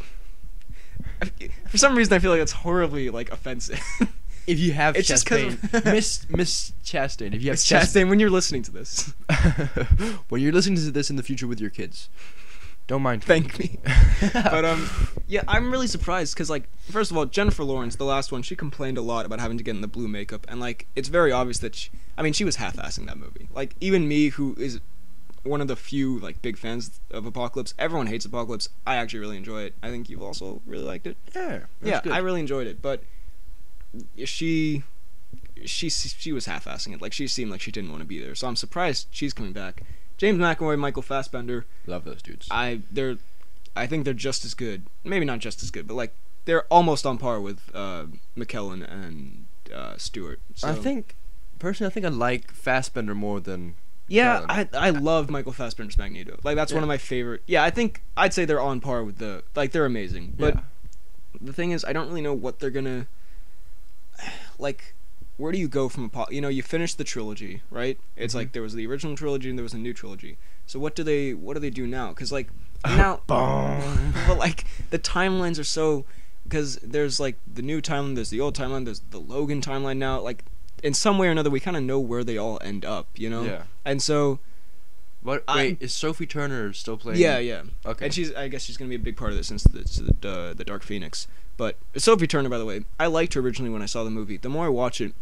<laughs> for some reason I feel like it's horribly like offensive. <laughs> If you have It's just chest 'cause pain, of- Miss Miss Chastain, if you have It's chest Chastain when you're listening to this. <laughs> when you're listening to this in the future with your kids, don't mind. Thank me. <laughs> but um, yeah, I'm really surprised because like, first of all, Jennifer Lawrence, the last one, she complained a lot about having to get in the blue makeup, and like, it's very obvious that she, I mean, she was half-assing that movie. Like, even me, who is one of the few like big fans of Apocalypse, everyone hates Apocalypse. I actually really enjoy it. I think you've also really liked it. yeah, yeah, I really enjoyed it, but she. She she was half-assing it. Like she seemed like she didn't want to be there. So I'm surprised she's coming back. James McAvoy, Michael Fassbender, love those dudes. I they're I think they're just as good. Maybe not just as good, but like they're almost on par with uh, McKellen and uh, Stewart. So. I think personally, I think I like Fassbender more than yeah, McKellen. I I love Michael Fassbender's Magneto. Like that's one of my favorite. Yeah, I think I'd say they're on par with the like they're amazing. But yeah. the thing is, I don't really know what they're gonna like. Where do you go from Apo- You know, you finish the trilogy, right? It's Mhm. like there was the original trilogy and there was a new trilogy. So what do they what do they do now? Because like <laughs> now, <laughs> but like the timelines are so because there's like the new timeline, there's the old timeline, there's the Logan timeline now. Like in some way or another, we kind of know where they all end up, you know. Yeah. And so What? I- Wait, is Sophie Turner still playing? yeah, yeah. Okay. And she's I guess she's gonna be a big part of this since the the, uh, the Dark Phoenix. But Sophie Turner, by the way, I liked her originally when I saw the movie. The more I watch it,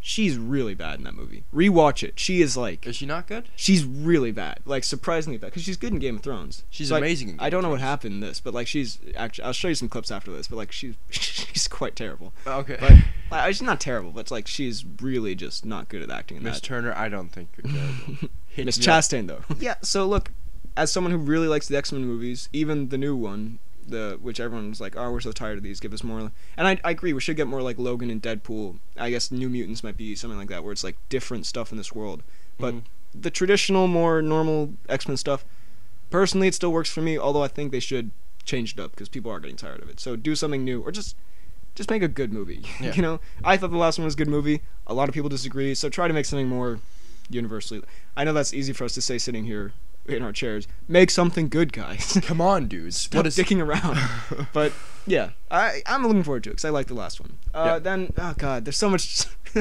she's really bad in that movie. Rewatch it. She is like is she not good? she's really bad, like surprisingly bad, because she's good in Game of Thrones. She's So amazing. in Game I don't know what happened in this, but like she's actually I'll show you some clips after this, but like she's <laughs> she's quite terrible. Oh, okay. But like, she's not terrible, but it's like she's really just not good at acting in Miss that. Turner, I don't think you're terrible. <laughs> Miss. Chastain though. yeah, so look, as someone who really likes the X-Men movies, even the new one, the which everyone's like, "Oh, we're so tired of these. Give us more." And I, I agree. We should get more like Logan and Deadpool. I guess New Mutants might be something like that, where it's like different stuff in this world. But Mhm. the traditional, more normal X-Men stuff, personally, it still works for me. Although I think they should change it up because people are getting tired of it. So do something new, or just just make a good movie. <laughs> Yeah. you know, I thought the last one was a good movie. A lot of people disagree. So try to make something more universally. I know that's easy for us to say sitting here in our chairs. Make something good, guys. <laughs> Come on, dudes. Stop what is sticking around. <laughs> but yeah, I I'm looking forward to it because I like the last one. Uh, Yeah. Then oh god, there's so much. <laughs>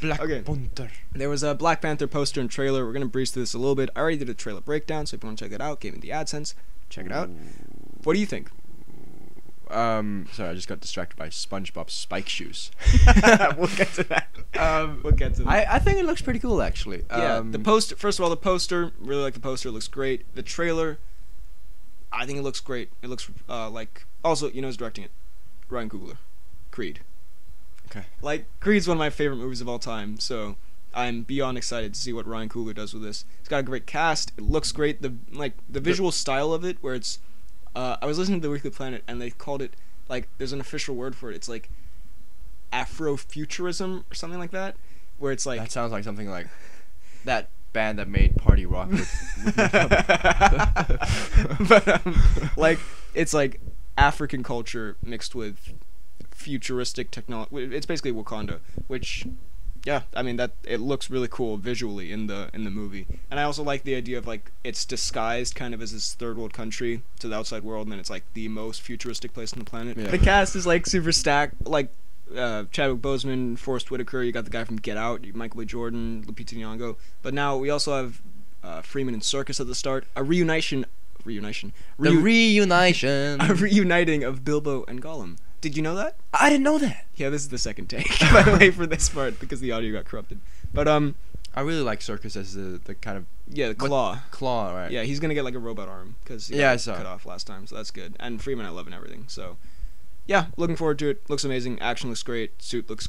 Black okay. Panther? there was a Black Panther poster and trailer. We're gonna breeze through this a little bit. I already did a trailer breakdown, so if you want to check it out, gave me the AdSense. Check it out. What do you think? Um, sorry, I just got distracted by SpongeBob spike shoes. <laughs> we'll get to that. Um, we'll get to that. I, I think it looks pretty cool actually. yeah, um, the poster. First of all, the poster. Really like the poster. It looks great. The trailer. I think it looks great. It looks uh, like. Also, you know who's directing it? Ryan Coogler. Creed. Okay. Like Creed's one of my favorite movies of all time. So I'm beyond excited to see what Ryan Coogler does with this. It's got a great cast. It looks great. The like the visual style of it, where it's. Uh, I was listening to the Weekly Planet, and they called it like there's an official word for it. It's like Afrofuturism or something like that, where it's like that sounds like something like that band that made Party Rock with. <laughs> but um, like it's like African culture mixed with futuristic technology. It's basically Wakanda, which yeah, I mean that it looks really cool visually in the in the movie. And I also like the idea of like it's disguised kind of as this third world country to the outside world and then it's like the most futuristic place on the planet. Yeah. The cast is like super stacked like uh, Chadwick Boseman, Forest Whitaker, you got the guy from Get Out, Michael B. Jordan, Lupita Nyong'o. But now we also have uh, Freeman and Serkis at the start. A reunition, reunition, the Reu- reunition. <laughs> a reuniting of Bilbo and Gollum. Did you know that? I didn't know that. Yeah, this is the second take, <laughs> by the way, for this part because the audio got corrupted. But um, I really like Serkis as the the kind of yeah, the What- claw. claw, right? Yeah, he's gonna get like a robot arm because he Yeah, I got saw cut off last time, so that's good. And Freeman, I love and everything. So, yeah, looking forward to it. Looks amazing. Action looks great. Suit looks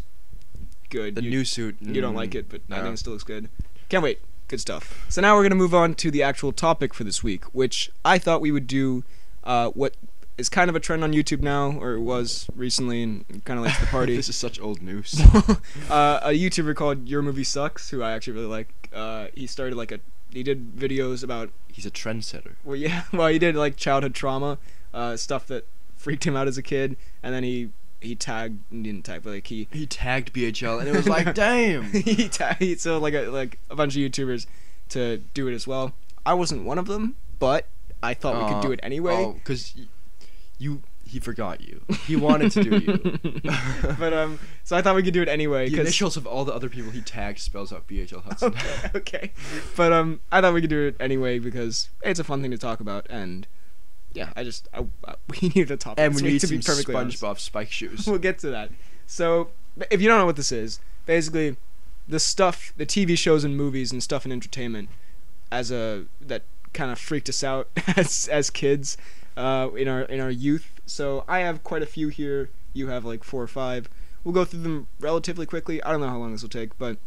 good. The you, new suit. you don't mm, like it, but I no. think it still looks good. Can't wait. Good stuff. So now we're gonna move on to the actual topic for this week, which I thought we would do. Uh, what is kind of a trend on YouTube now, or it was recently, and kind of likes the <laughs> party. this is such old news. <laughs> uh, a YouTuber called Your Movie Sucks, who I actually really like. Uh, he started like a he did videos about He's a trendsetter. well yeah <laughs> well he did like childhood trauma uh, stuff that freaked him out as a kid, and then he he tagged he didn't tag but like he He tagged BHL, and it was like, damn. he tagged so like a, like a bunch of YouTubers to do it as well. I wasn't one of them, but I thought we could do it anyway. Oh, because you, he forgot you. He wanted to do you. <laughs> but um, so I thought we could do it anyway. The initials of all the other people he tagged spells out BHL Hudson. <laughs> okay, okay. But um, I thought we could do it anyway because it's a fun thing to talk about, and yeah, I just I, I, <laughs> we need a topic. and we need to some be perfectly honest. SpongeBob spike shoes. We'll get to that. So, if you don't know what this is, basically, the stuff, the TV shows and movies and stuff in entertainment, as a that kind of freaked us out as as kids, uh, in our in our youth. So I have quite a few here. You have like four or five. We'll go through them relatively quickly. I don't know how long this will take, but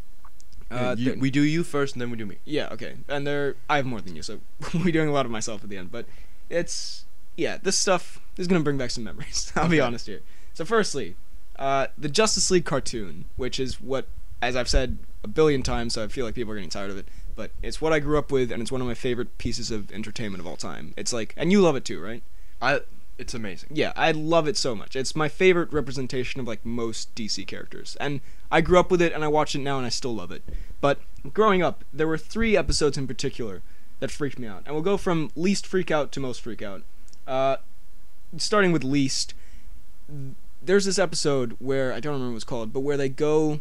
uh, you- we do you first, and then we do me. yeah, okay. And they're I have more than you, so <laughs> we're doing a lot of myself at the end. But it's yeah, this stuff is gonna bring back some memories. <laughs> I'll be honest here. So firstly, uh, the Justice League cartoon, which is what as I've said a billion times, so I feel like people are getting tired of it. But it's what I grew up with, and it's one of my favorite pieces of entertainment of all time. It's like, and you love it too, right? I. It's amazing. Yeah, I love it so much. It's my favorite representation of like most DC characters. And I grew up with it and I watch it now and I still love it. But growing up, there were 3 episodes in particular that freaked me out. And we'll go from least freak out to most freak out. Uh starting with least there's this episode where I don't remember what it's called, but where they go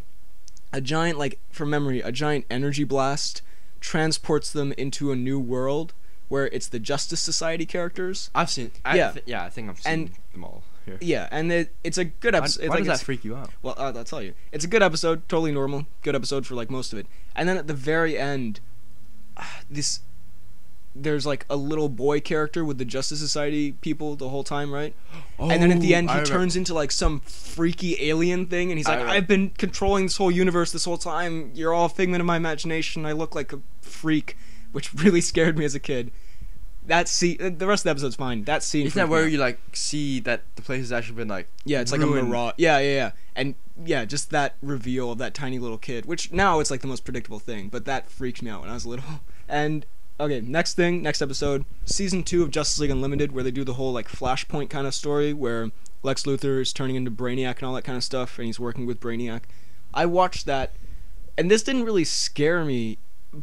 a giant like from memory, a giant energy blast transports them into a new world where it's the Justice Society characters. I've seen. I Yeah. th- yeah, I think I've seen And- them all here. Yeah, and it, it's a good episode. why like does that freak you out? Well, uh, I'll tell you. It's a good episode, totally normal. Good episode for like most of it. And then at the very end, this there's like a little boy character with the Justice Society people the whole time, right? Oh, and then at the Oh, end, he I turns into like some freaky alien thing, and he's like, "I've been controlling this whole universe this whole time. You're all a figment of my imagination. I look like a freak," which <laughs> really scared me as a kid. That scene, the rest of the episode's fine. That scene. Isn't that where out. you like see that the place has actually been like? Yeah, it's like ruined? a mirage. Yeah, yeah, yeah. And yeah, just that reveal of that tiny little kid, which now it's like the most predictable thing, but that freaked me out when I was little. <laughs> And okay, next thing, next episode, season two of Justice League Unlimited, where they do the whole like Flashpoint kind of story, where Lex Luthor is turning into Brainiac and all that kind of stuff, and he's working with Brainiac. I watched that, and this didn't really scare me.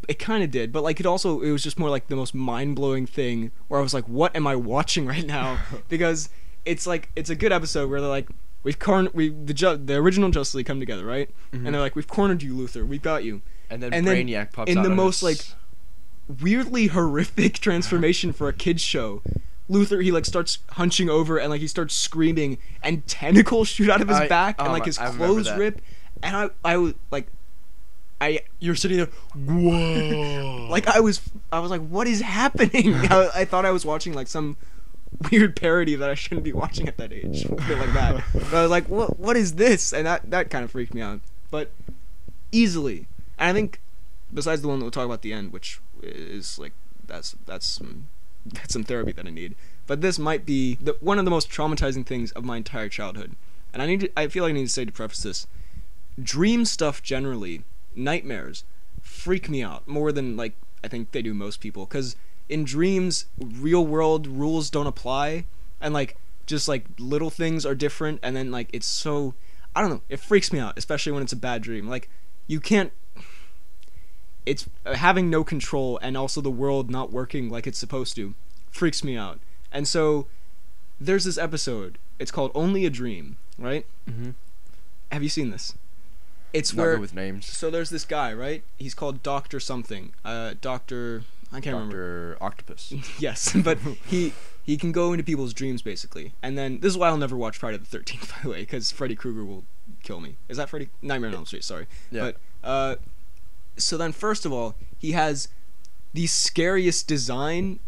It kind of did, but like it also it was just more like the most mind blowing thing where I was like, what am I watching right now? <laughs> because it's like it's a good episode where they're like, we've cornered we the ju- the original Justice League come together, right? Mhm. And they're like, we've cornered you, Luthor. We've got you. And then And then Brainiac pops in the most, like, Weirdly horrific <laughs> transformation for a kids show. Luthor he like starts hunching over and like he starts screaming and tentacles <laughs> shoot out of his I- back oh and like his remember clothes rip and I I was like I you're sitting there. Whoa! like I was I was like what is happening <laughs> I, I thought I was watching like some weird parody that I shouldn't be watching at that age like that but I was like what what is this and that that kind of freaked me out but easily and I think besides the one that we'll talk about at the end which is like that's that's some <laughs> that's some therapy that I need. But this might be the, one of the most traumatizing things of my entire childhood. And I need to, I feel like I need to say to preface this dream stuff generally nightmares freak me out more than like I think they do most people. Cuz in dreams real world rules don't apply. And like just like little things are different. And then like it's so I don't know it freaks me out especially when it's a bad dream. Like you can't it's having no control and also the world not working like it's supposed to freaks me out and so there's this episode it's called only a dream right mm-hmm. have you seen this it's Not where good with names. so there's this guy, right? He's called Doctor something. Uh, Doctor. I can't remember. Doctor Octopus. <laughs> yes, but he he can go into people's dreams basically. And then this is why I'll never watch Friday the Thirteenth, <laughs> by the way, because Freddy Krueger will kill me. Is that Freddy? Nightmare on Elm Street. Sorry. Yeah. But uh, so then first of all, he has the scariest design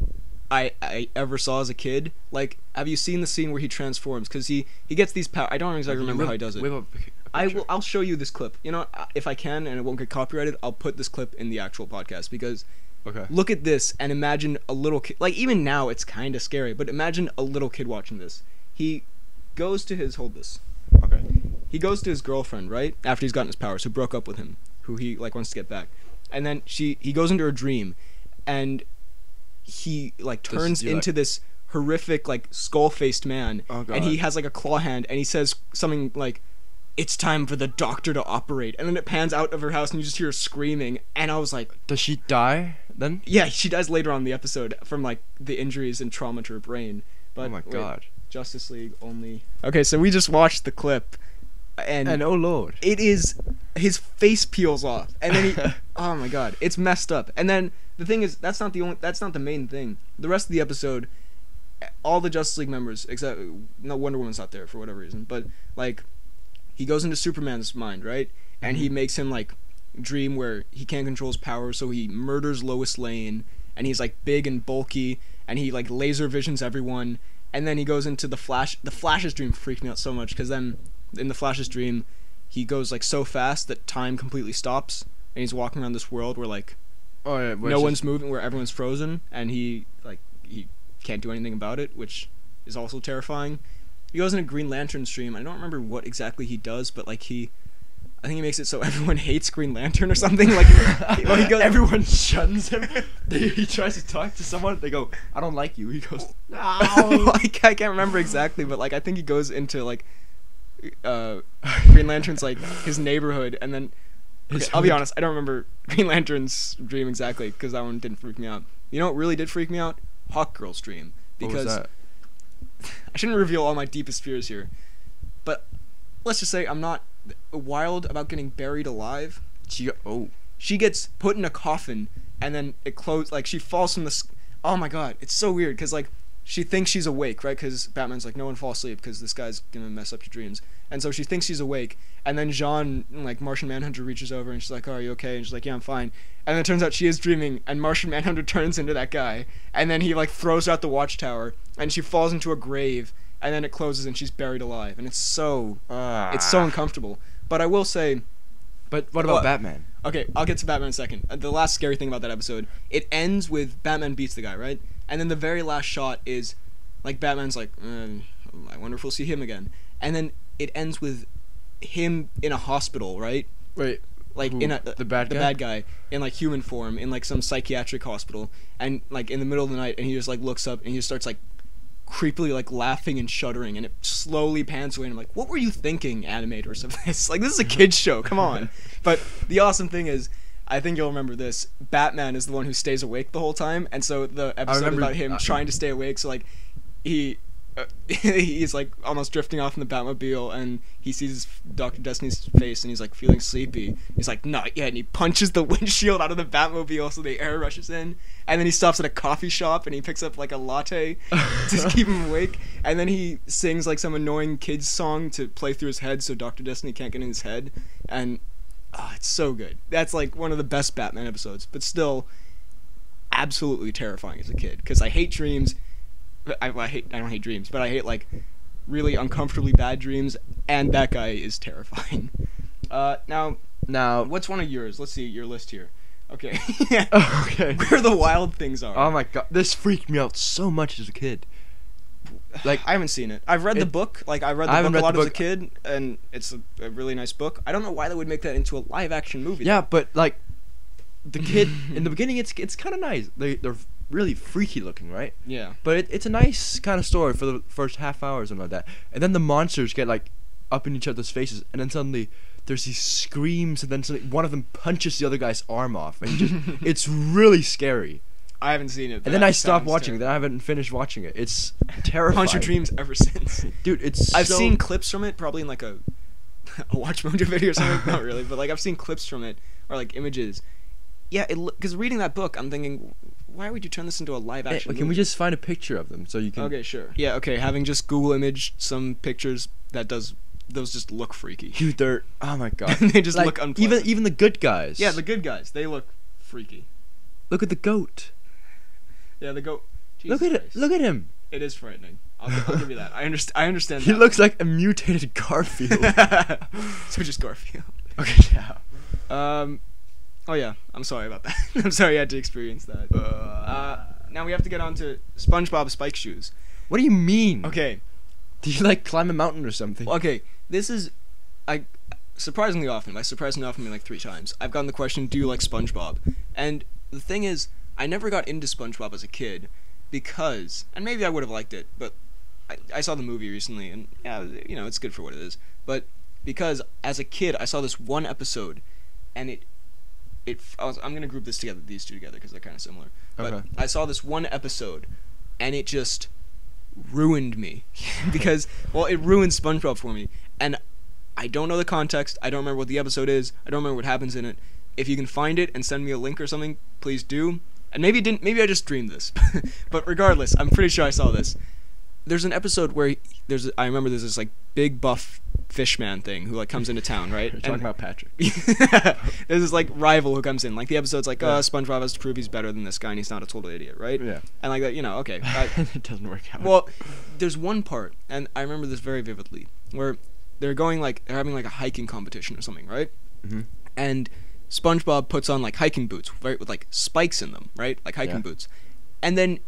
I I ever saw as a kid. Like, have you seen the scene where he transforms? Because he he gets these power. I don't exactly remember how he does it. Whip up I will. I'll show you this clip. You know, if I can, and it won't get copyrighted, I'll put this clip in the actual podcast because Okay. look at this and imagine a little kid. Like even now, it's kind of scary, but imagine a little kid watching this. He goes to his hold this. Okay. He goes to his girlfriend right after he's gotten his powers, who broke up with him, who he like wants to get back, and then she he goes into her dream, and he like turns like- into this horrific like skull faced man, Oh, and he has like a claw hand, and he says something like. It's time for the doctor to operate, and then it pans out of her house, and you just hear her screaming. And I was like, Does she die then? "Yeah, she dies later on in the episode from like the injuries and trauma to her brain." But oh my wait, god. Justice League only. Okay, so we just watched the clip, and, And oh lord. it is his face peels off, and then he. <laughs> oh my god, it's messed up. And then the thing is, that's not the only. That's not the main thing. The rest of the episode, all the Justice League members, except no Wonder Woman's not there for whatever reason, but like, he goes into Superman's mind, right, and he Mhm. makes him like dream where he can't control his powers, so he murders Lois Lane, and he's like big and bulky, and he like laser visions everyone, and then he goes into the Flash. The Flash's dream freaked me out so much because then in the Flash's dream, he goes like so fast that time completely stops, and he's walking around this world where like Oh yeah. where no one's just- moving, where everyone's frozen, and he like he can't do anything about it, which is also terrifying. He goes in a Green Lantern stream. I don't remember what exactly he does, but like he, I think he makes it so <laughs> everyone hates Green Lantern or something. Like, well, he goes, <laughs> Everyone shuns him. <laughs> He tries to talk to someone. They go, "I don't like you." He goes, "No." like I can't remember exactly, but like I think he goes into like uh <laughs> Green Lantern's like his neighborhood, and then okay, I'll be honest, I don't remember Green Lantern's dream exactly because that one didn't freak me out. You know what really did freak me out? Hawk Girl's dream because? <laughs> I shouldn't reveal all my deepest fears here, but let's just say I'm not wild about getting buried alive. She oh. She gets put in a coffin and then it closes like she falls from the. s- Oh my god, it's so weird because like she thinks she's awake, right? Because Batman's like, no one fall asleep because this guy's gonna mess up your dreams, and so she thinks she's awake, and then J'onn, like Martian Manhunter, reaches over and she's like, oh, "Are you okay?" And she's like, "Yeah, I'm fine." And then it turns out she is dreaming, and Martian Manhunter <laughs> turns into that guy, and then he like throws out the watchtower, and she falls into a grave, and then it closes and she's buried alive, and it's so it's so uncomfortable. But I will say, But what about What? Batman? Okay, I'll get to Batman in a second. Uh, The last scary thing about that episode, it ends with Batman beats the guy, right? And then the very last shot is, like Batman's like, uh, I wonder if we'll see him again. And then it ends with him in a hospital, right? Right. Like Who? in a The bad the guy? bad guy in like human form in like some psychiatric hospital, and like in the middle of the night, and he just like looks up and he just starts like creepily like laughing and shuddering, and it slowly pans away. And I'm like, what were you thinking, animators <laughs> of this? Like this is a kids show. Come on. <laughs> But the awesome thing is, I think you'll remember this. Batman is the one who stays awake the whole time, and so the episode about him trying to stay awake. So like, he. Uh, <laughs> he's like almost drifting off in the Batmobile, and he sees Doctor Destiny's face, and he's like feeling sleepy. He's like, "Not yet," and he punches the <laughs> windshield out of the Batmobile, so the air rushes in. And then he stops at a coffee shop, and he picks up like a latte to <laughs> keep him awake. And then he sings like some annoying kids song to play through his head, so Doctor Destiny can't get in his head. And oh, it's so good. That's like one of the best Batman episodes, but still absolutely terrifying as a kid because I hate dreams. I, I hate I don't hate dreams, but I hate like really uncomfortably bad dreams, and that guy is terrifying. <laughs> Uh, now, Now, what's one of yours? Let's see your list here. Okay, <laughs> <laughs> okay. where the wild things are. Oh my god, this freaked me out so much as a kid. Like, I haven't seen it. I've read the book. Like I read the I book a lot as a kid, and it's a, a really nice book. I don't know why they would make that into a live action movie. yeah, but like, the kid <laughs> in the beginning, it's it's kind of nice. They they're really freaky looking, right? yeah. But it, it's a nice kind of story for the first half hour or something like that. And then the monsters get like up in each other's faces, and then suddenly there's these screams, and then suddenly one of them punches the other guy's arm off, and just <laughs> it's really scary. I haven't seen it. And then I stopped watching. it. Then I haven't finished watching it. It's <laughs> Haunt terrifying. your dreams ever since. <laughs> dude. It's I've so- seen clips from it, probably in like a <laughs> a Watch Mojo video or something. Not really, but like I've seen clips from it or like images. Yeah, it because reading that book, I'm thinking, why would you turn this into a live Eh, action? can we just find a picture of them so you can? Okay, sure. Yeah, okay. Having just Google image some pictures, that does those just look freaky. Dude, they're oh my god. they just Like, look unpleasant. even even the good guys. yeah, the good guys, they look freaky. look at the goat. Yeah, the goat. Jesus look at it. Look at him. It is frightening. I'll, I'll give you that. I understand. I understand. He that. looks like a mutated Garfield. <laughs> so just Garfield. <laughs> okay, yeah. Um, oh yeah, I'm sorry about that. <laughs> I'm sorry you had to experience that. Uh, now we have to get on to SpongeBob Spike Shoes. what do you mean? Okay, Did you like climb a mountain or something? okay. This is, I, surprisingly often. By surprisingly often, I mean like three times. I've gotten the question, "Do you like SpongeBob?" And the thing is, I never got into SpongeBob as a kid because, and maybe I would have liked it, but I, I saw the movie recently, and yeah, you know, it's good for what it is. But because as a kid, I saw this one episode, and it, it. I was, I'm gonna group this together, these two together, because they're kind of similar. But Okay. I saw this one episode, and it just ruined me <laughs> because well, it ruined SpongeBob for me, and I don't know the context. I don't remember what the episode is. I don't remember what happens in it. If you can find it and send me a link or something, please do. And maybe didn't. Maybe I just dreamed this, <laughs> but regardless, I'm pretty sure I saw this. There's an episode where he, there's. I remember there's this like big buff fishman thing who like comes into town, right? You're talking And- about Patrick. <laughs> there's this like rival who comes in. Like the episode's like, Yeah. uh, SpongeBob has to prove he's better than this guy, and he's not a total idiot, right? Yeah. And like that, you know, okay. <laughs> I, it doesn't work out. well, there's one part, and I remember this very vividly, where they're going like they're having like a hiking competition or something, right? Mhm. And SpongeBob puts on like hiking boots, right, with like spikes in them, right, like hiking Yeah. boots, and then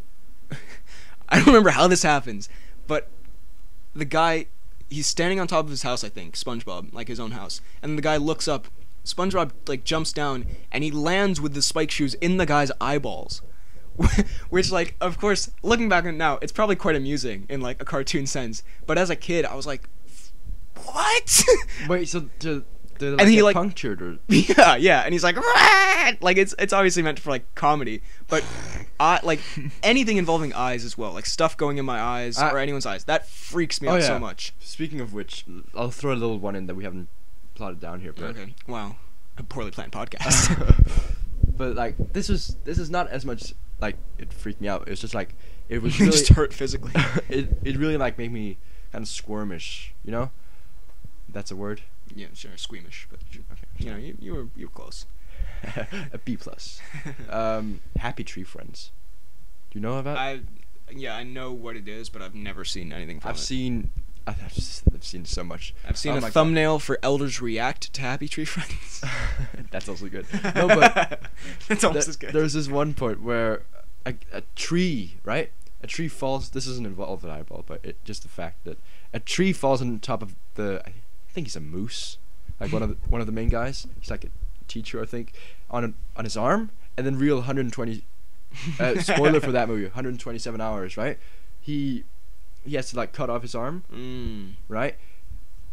<laughs> I don't remember how this happens, but the guy he's standing on top of his house, I think, SpongeBob, like his own house, and the guy looks up. SpongeBob like jumps down and he lands with the spike shoes in the guy's eyeballs. <laughs> Which like of course looking back on now it's probably quite amusing in like a cartoon sense but as a kid I was like what <laughs> Wait, so do, do they, like, And he, like- punctured or <laughs> yeah yeah and he's like "Rah!" like it's it's obviously meant for like comedy but I like <laughs> anything involving eyes as well like stuff going in my eyes I- or anyone's eyes that freaks me Oh, out yeah. so much Speaking of which, I'll throw a little one in that we haven't plotted down here, but okay wow a poorly planned podcast <laughs> but like this is this is not as much like it freaked me out. It's just like it was really just hurt physically it it really like made me kind of squirmish, you know? That's a word. Yeah sure squeamish but Okay. you know you, you were you were close <laughs> a B plus. <laughs> Um, Happy Tree Friends. Do you know about? I yeah, I know what it is, but I've never seen anything from I've it. seen. I've, I've seen so much. I've seen Oh a my God. thumbnail for elders react to Happy Tree Friends. <laughs> That's also good. No, but that's almost Th- as good. There's this one point where a, a tree, right? A tree falls. This isn't involved in eyeball, but it, just the fact that a tree falls on top of the. I think he's a moose, like one of the, one of the main guys. He's like a teacher, I think, on a, on his arm, and then real 120. Uh, <laughs> spoiler for that movie, 127 hours, right? He he has to like cut off his arm, Mm, right?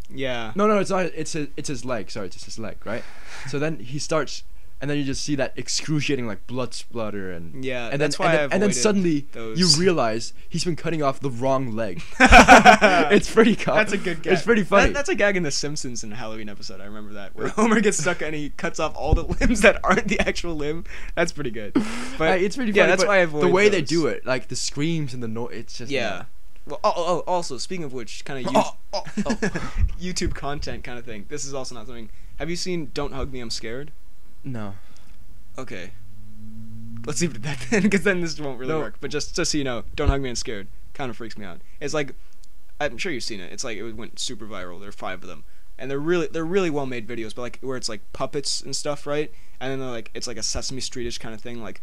yeah. No, no, it's not. It's his, it's his leg. Sorry, it's just his leg, right? So then he starts, and then you just see that excruciating like blood splatter and Yeah, and that's then why and then, and then suddenly those. you realize he's been cutting off the wrong leg. <laughs> <laughs> it's pretty. Co- That's a good gag. It's pretty funny. That- that's a gag in the Simpsons in a Halloween episode. I remember that where <laughs> Homer gets stuck and he cuts off all the limbs that aren't the actual limb. That's pretty good. But Uh, it's pretty Funny, yeah, that's why I avoid the way they do it, like the screams and the noise. It's just Yeah. Well, oh, oh, also speaking of which, kind of oh, oh. YouTube content kind of thing. This is also not something. Have you seen "Don't Hug Me, I'm Scared"? No. Okay. Let's leave it at that then, <laughs> because then this won't really No. work. But just just so you know, "Don't Hug Me, I'm Scared" kind of freaks me out. It's like, I'm sure you've seen it. It's like it went super viral. There are five of them, and they're really they're really well made videos. But like where it's like puppets and stuff, right? And then they're like it's like a Sesame Streetish kind of thing, like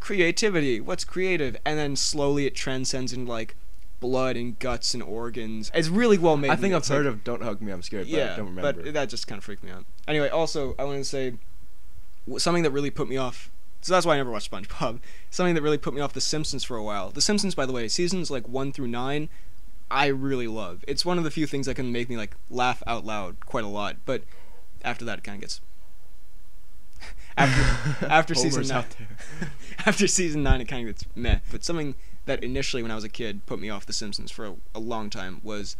creativity. What's creative? And then slowly it transcends into like blood and guts and organs. It's really well made. I think I've heard like- of "Don't Hug Me, I'm Scared," but yeah, I don't remember. but that just kind of freaked me out. Anyway, also I want to say something that really put me off. So that's why I never watched SpongeBob. <laughs> Something that really put me off The Simpsons for a while. The Simpsons, by the way, seasons like one through nine, I really love. It's one of the few things that can make me like laugh out loud quite a lot. But after that, it kind of gets. <laughs> After <laughs> after season nine, after season nine, it kind of gets meh. But something that initially, when I was a kid, put me off The Simpsons for a, a long time was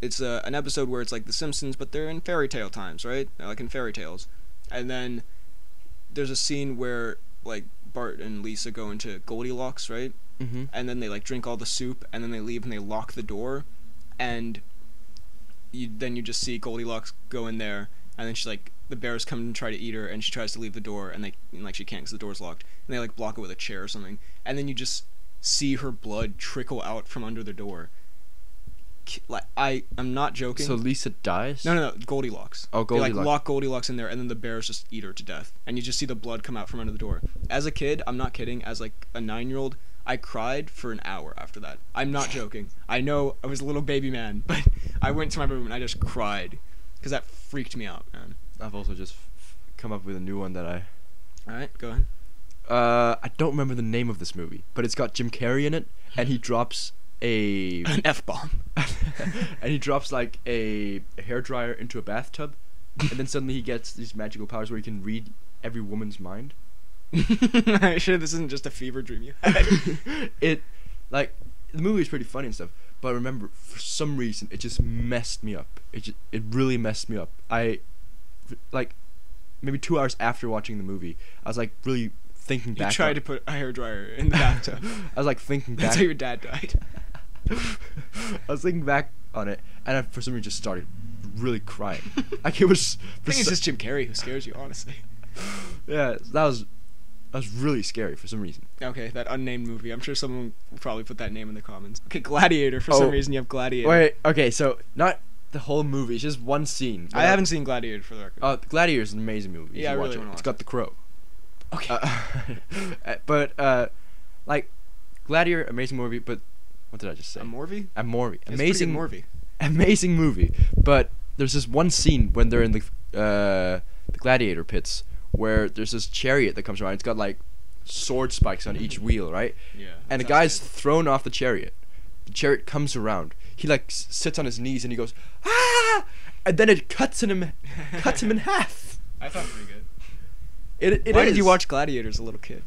it's uh, an episode where it's like The Simpsons, but they're in fairy tale times, right? They're like in fairy tales, and then there's a scene where like Bart and Lisa go into Goldilocks, right? Mm-hmm. and then they like drink all the soup and then they leave and they lock the door and you then you just see Goldilocks go in there and then she like the bears come and try to eat her and she tries to leave the door and they and, like she can't because the door's locked and they like block it with a chair or something and then you just see her blood trickle out from under the door. Like I, I'm not joking. So Lisa dies. no, no, no, Goldilocks. Oh, Goldilocks. They like lock Goldilocks in there, and then the bears just eat her to death, and you just see the blood come out from under the door. As a kid, I'm not kidding. As like a nine-year-old, I cried for an hour after that. I'm not <sighs> joking. I know I was a little baby man, <laughs> but I went to my room and I just cried because that freaked me out, man. I've also just f- come up with a new one that I. All right, go ahead. Uh, I don't remember the name of this movie, but it's got Jim Carrey in it, and he drops a. An f bomb. <laughs> and he drops like a, a hair dryer into a bathtub, and then suddenly he gets these magical powers where he can read every woman's mind. <laughs> I'm sure this isn't just a fever dream you had. <laughs> it, like, the movie is pretty funny and stuff, but I remember for some reason it just messed me up. It just, it really messed me up. I, like, maybe two hours after watching the movie, I was like really thinking you back. tried on- to put a hair dryer in the bathtub. I was like thinking back. That's how your dad died. <laughs> I was thinking back on it, and I for some reason just started really crying. like it was. I think it's so- just Jim Carrey who scares you, honestly. <laughs> yeah, that was that was really scary for some reason. Okay, that unnamed movie. I'm sure someone will probably put that name in the comments. Okay, Gladiator. For Oh. some reason, you have Gladiator. Wait, okay, so not the whole movie, it's just one scene. I haven't seen Gladiator for the record. Uh, Gladiator is an amazing movie. You Yeah, I watch really it. wanna It's watch got the crow. okay. <laughs> Uh, but uh, like Gladiator, amazing movie. But what did I just say? a Morvie? A movie, It's a pretty good amazing Morvie. amazing movie. But there's this one scene when they're in the uh, the gladiator pits where there's this chariot that comes around. It's got like sword spikes on each wheel, right? Yeah. And the guy's good. thrown off the chariot. The chariot comes around. He like sits on his knees and he goes ah, and then it cuts him, cuts him in <laughs> half. I thought it was pretty good. It, it Why did you watch Gladiator as a little kid?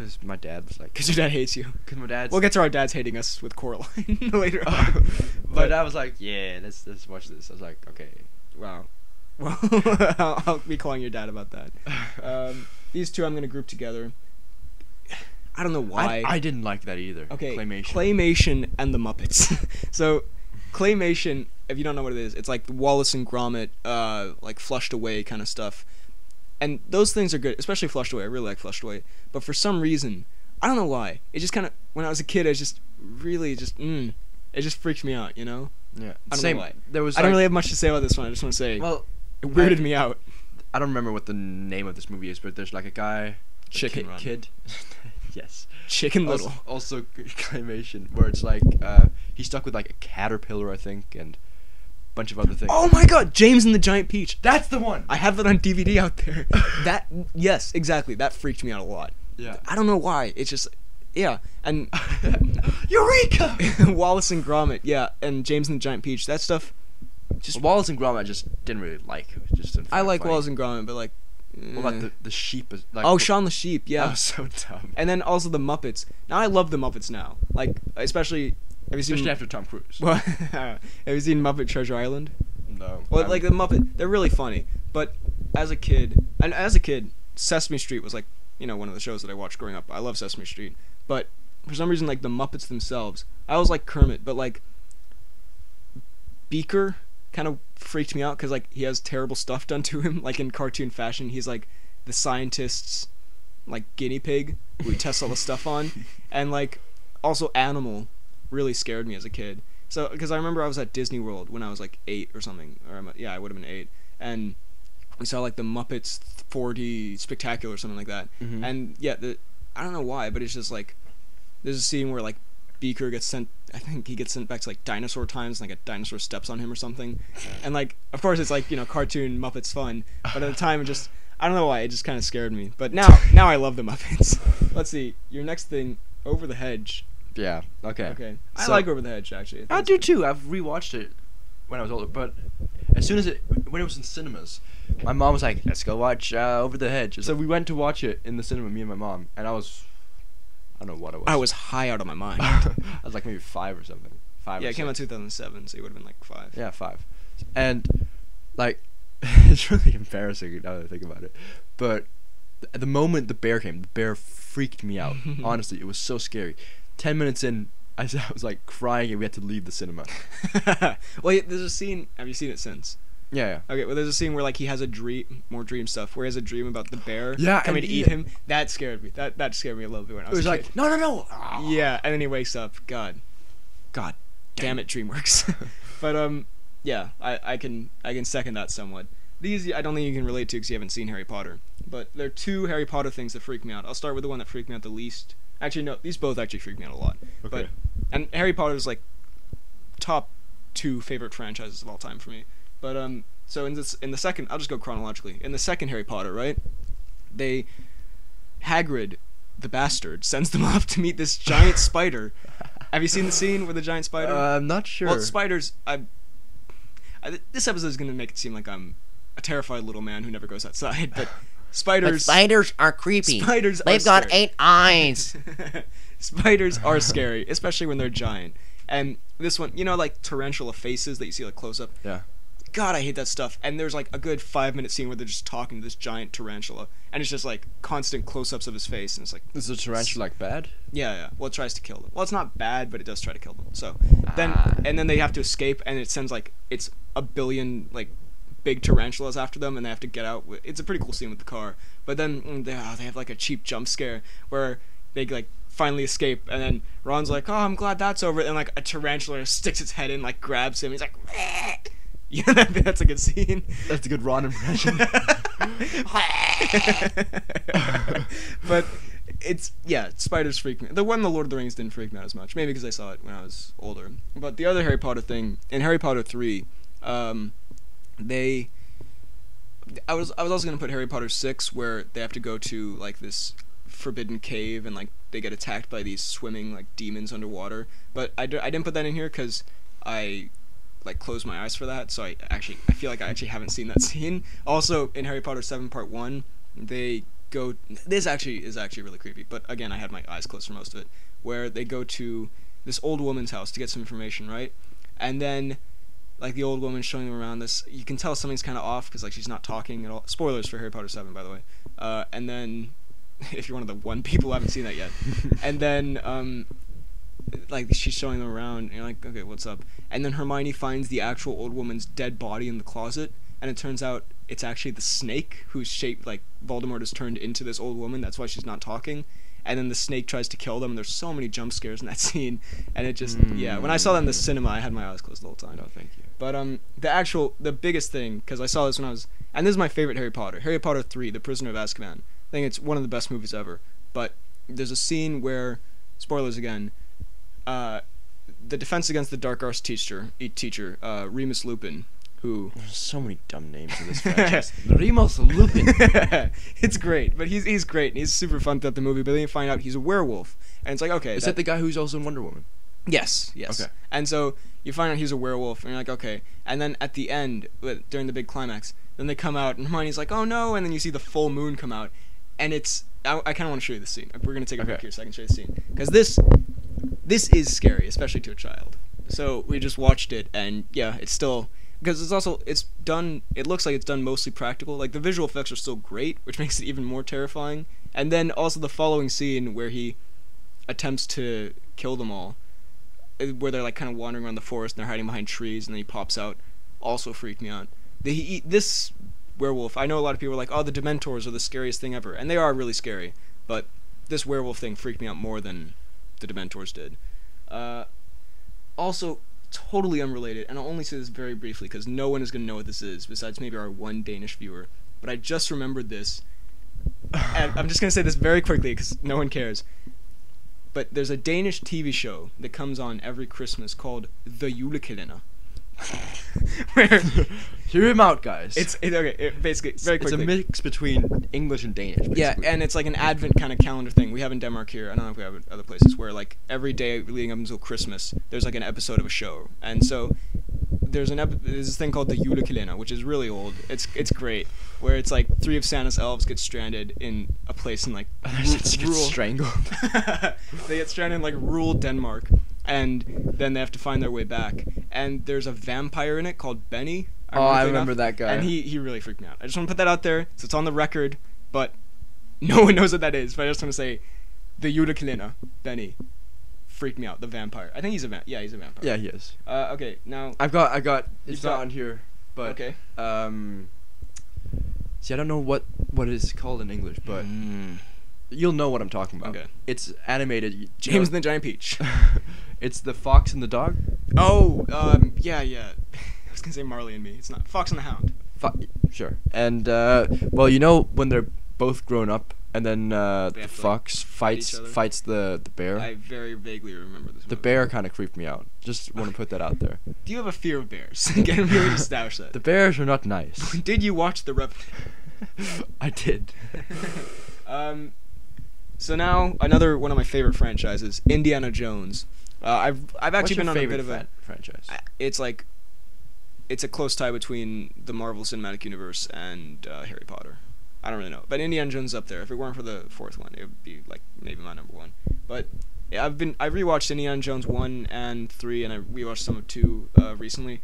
Because my dad was like, Because your dad hates you. because my dad's. We'll get to our dads hating us with Coraline <laughs> later Oh, on. but I was like, yeah, let's let's watch this. I was like, okay. Wow. <laughs> Well, I'll, <laughs> I'll be calling your dad about that. Um, these two I'm going to group together. I don't know why. I, I didn't like that either. okay, Claymation. Claymation and the Muppets. so, Claymation, if you don't know what it is, it's like Wallace and Gromit, uh, like flushed away kind of stuff. And those things are good, especially flushed away. I really like flushed away. But for some reason, I don't know why. It just kind of, when I was a kid, I just really just, mm, it just freaked me out, you know? Yeah. I don't Same. know why. There was. I don't really have much to say about this one. I just want to say Well, it weirded I- me out. I don't remember what the name of this movie is, but there's like a guy, Chicken ki- kid. <laughs> yes. Chicken Little. also <laughs> claymation, where it's like uh, he's stuck with like a caterpillar, I think, and bunch of other things. Oh my god, James and the Giant Peach. that's the one. I have that on DVD out there. <laughs> that yes, exactly. That freaked me out a lot. yeah. I don't know why. It's just yeah, and <laughs> Eureka! <laughs> Wallace and Gromit, yeah, and James and the Giant Peach. That stuff. Just Wallace and Gromit, I just didn't really like. It was just I like funny. Wallace and Gromit, but like. What about the the sheep? Is, like, oh, Shaun the Sheep, That yeah. was so dumb. And then also the Muppets. Now I love the Muppets now. Like especially. Have you seen? Especially after Tom Cruise. <laughs> Well, have you seen Muppet Treasure Island? no. Well, like the Muppet, they're really funny. But as a kid, and as a kid, Sesame Street was like you know one of the shows that I watched growing up. I love Sesame Street, but for some reason, like the Muppets themselves, I always like Kermit, but like Beaker kind of freaked me out because like he has terrible stuff done to him, <laughs> like in cartoon fashion. He's like the scientist's like guinea pig who he tests all the stuff on, <laughs> and like also Animal really scared me as a kid. So because I remember I was at Disney World when I was like eight or something, or I'm, yeah, I would have been eight, and we saw like the Muppets 4D Spectacular or something like that. Mhm. And yeah, the I don't know why, but it's just like there's a scene where like Beaker gets sent. I think he gets sent back to like dinosaur times, and, like a dinosaur steps on him or something. And like, of course, it's like you know cartoon Muppets fun, but at the time it just I don't know why it just kind of scared me. But now now I love the Muppets. <laughs> Let's see your next thing, Over the Hedge. Yeah. Okay. Okay, I So- like Over the Hedge actually. think I it's do good. too. I've rewatched it when I was older, but as soon as it when it was in cinemas, my mom was like, "Let's go watch uh, Over the Hedge." So we went to watch it in the cinema, me and my mom, and I was, I don't know what I was. I was high out of my mind. <laughs> I was like maybe five or something. Five. yeah, or it came out six. 2007, so you would have been like five. Yeah, five. And like, <laughs> it's really embarrassing now that I think about it. But th- the moment the bear came, the bear freaked me out. <laughs> Honestly, it was so scary. Ten minutes in, <laughs> I was like crying, and we had to leave the cinema. <laughs> well, there's a scene. Have you seen it since? Yeah, yeah. Okay, well, there's a scene where like he has a dream, more dream stuff, where he has a dream about the bear Yeah, coming to eat him. That scared me. That that scared me a little bit when I It was, was a like, kid. no, no, no. <laughs> yeah, and then he wakes up. God, God. damn it, DreamWorks. but um, yeah, I I can I can second that somewhat. These I don't think you can relate to because you haven't seen Harry Potter. But there are two Harry Potter things that freak me out. I'll start with the one that freaked me out the least. Actually, no, these both actually freak me out a lot. But and Harry Potter is like top two favorite franchises of all time for me. But um, so in this in the second, I'll just go chronologically. In the second Harry Potter, right? They Hagrid, the bastard, sends them <laughs> off to meet this giant spider. Have you seen the scene with the giant spider? Uh, I'm not sure. Well, spiders. I, I. This episode is gonna make it seem like I'm a terrified little man who never goes outside. <laughs> But But spiders. spiders are creepy. Spiders. They've are got scary. eight eyes. <laughs> spiders are scary, especially when they're giant. And this one, you know, like tarantula faces that you see like close up. Yeah. God, I hate that stuff. And there's like a good five minute scene where they're just talking to this giant tarantula, and it's just like constant close ups of his face, and it's like, Is the tarantula like bad? yeah, yeah. Well, it tries to kill them. Well, it's not bad, but it does try to kill them. So then, Ah. and then they have to escape, and it sends like it's a billion like big tarantulas after them, and they have to get out. With, it's a pretty cool scene with the car. But then mm, they, oh, they have like a cheap jump scare where they like finally escape, and then Ron's like, "Oh, I'm glad that's over," and like a tarantula sticks its head in, like grabs him. He's like, <laughs> yeah, <laughs> that, that's a good scene. That's a good Ron impression. <laughs> but it's yeah, spiders freak me. The one in the Lord of the Rings didn't freak me out as much, maybe because I saw it when I was older. But the other Harry Potter thing in Harry Potter three, um, they. I was I was also gonna put Harry Potter six where they have to go to like this forbidden cave and like they get attacked by these swimming like demons underwater. But I, d- I didn't put that in here because I like closed my eyes for that. So I actually I feel like I actually haven't seen that <laughs> scene. Also in Harry Potter seven part one, they go. This actually is actually really creepy. But again, I had my eyes closed for most of it. Where they go to this old woman's house to get some information, right? And then like the old woman showing them around this you can tell something's kind of off because like she's not talking at all. Spoilers for harry potter 7 by the way. Uh, and then <laughs> if you're one of the one people who haven't seen that yet. <laughs> And then um, like she's showing them around and you're like okay what's up? And then hermione finds the actual old woman's dead body in the closet and it turns out it's actually the snake who's shaped like voldemort has turned into this old woman. That's why she's not talking. And then the snake tries to kill them and there's so many jump scares in that <laughs> scene. And it just yeah when i saw that in the cinema i had my eyes closed the whole time. No, thank you. But um, the actual, the biggest thing, because I saw this when I was, and this is my favorite Harry Potter, Harry Potter three, The Prisoner of Azkaban. I think it's one of the best movies ever. But there's a scene where, spoilers again, uh, the defense against the dark arts teacher, teacher, uh, Remus Lupin, who There's so many dumb names in this <laughs> franchise. <laughs> Remus Lupin. <laughs> it's great, but he's he's great and he's super fun throughout the movie. But then you find out he's a werewolf, and it's like okay, Is that the guy who's also in Wonder Woman? Yes, yes. Okay. And so you find out he's a werewolf, and you're like, okay. And then at the end, during the big climax, then they come out, and Hermione's like, oh no, and then you see the full moon come out, and it's. I, I kind of want to show you the scene. We're gonna take a break here so I can show you the scene because this, this is scary, especially to a child. So we just watched it, and yeah, it's still because it's also it's done. It looks like it's done mostly practical. Like the visual effects are still great, which <laughs> makes it even more terrifying. And then also the following scene where he attempts to kill them all where they're like kind of wandering around the forest and they're hiding behind trees and then he pops out. Also freaked me out. The, he, this werewolf i know a lot of people are like oh the dementors are the scariest thing ever. And they are really scary but this werewolf thing freaked me out more than the dementors did. Uh, also totally unrelated and i'll only say this very briefly because no one is going to know what this is besides maybe our one danish viewer but i just remembered this. <sighs> And i'm just going to say this very quickly because no one cares but there's a Danish TV show that comes on every Christmas called The Julekalender. <laughs> Where Hear him out, guys. it's it, okay, it, basically very it's a mix between English and Danish. yeah, and it's like an Advent kind of calendar thing. We have in Denmark here. I don't know if we have it other places where like every day leading up until Christmas, there's like an episode of a show, and so there's an ep- there's this thing called the Julekalender, which is really old. It's it's great, where it's like three of Santa's elves get stranded in a place in like ru- Just get rural strangled. <laughs> they get stranded in like rural Denmark, and then they have to find their way back. And there's a vampire in it called Benny. Oh, I remember that guy. And he he really freaked me out. I just want to put that out there, so it's on the record. But <laughs> no one knows what that is. But I just want to say, the Julekalender, Benny, freaked me out. The vampire. I think he's a va- yeah, he's a vampire. yeah, he is. Uh, okay, now I've got, I got, it's not got- on here, But okay. um, see, I don't know what what it's called in English, but Mm. you'll know what I'm talking about. Okay. It's animated. James and the Giant Peach. <laughs> it's the fox and the dog. Oh, um, yeah, yeah. <laughs> I was gonna say Marley and Me. It's not Fox and the Hound. Fo- sure. And uh, well, you know when they're both grown up, and then uh, the like, fox fight fights fights the the bear. I very vaguely remember this. the movie. bear kind of creeped me out. Just want to put that out there. <laughs> Do you have a fear of bears? <laughs> Again, we already established that. The bears are not nice. <laughs> Did you watch The Revenant? I did. um, so now another one of my favorite franchises, Indiana Jones. Uh, I've I've actually been on a bit of a. fran- franchise. I- It's like, it's a close tie between the Marvel Cinematic Universe and uh, Harry Potter. I don't really know, but Indiana Jones up there. If it weren't for the fourth one, it would be like maybe my number one. But yeah, I've been I rewatched Indiana Jones one and three, and I rewatched some of two uh, recently.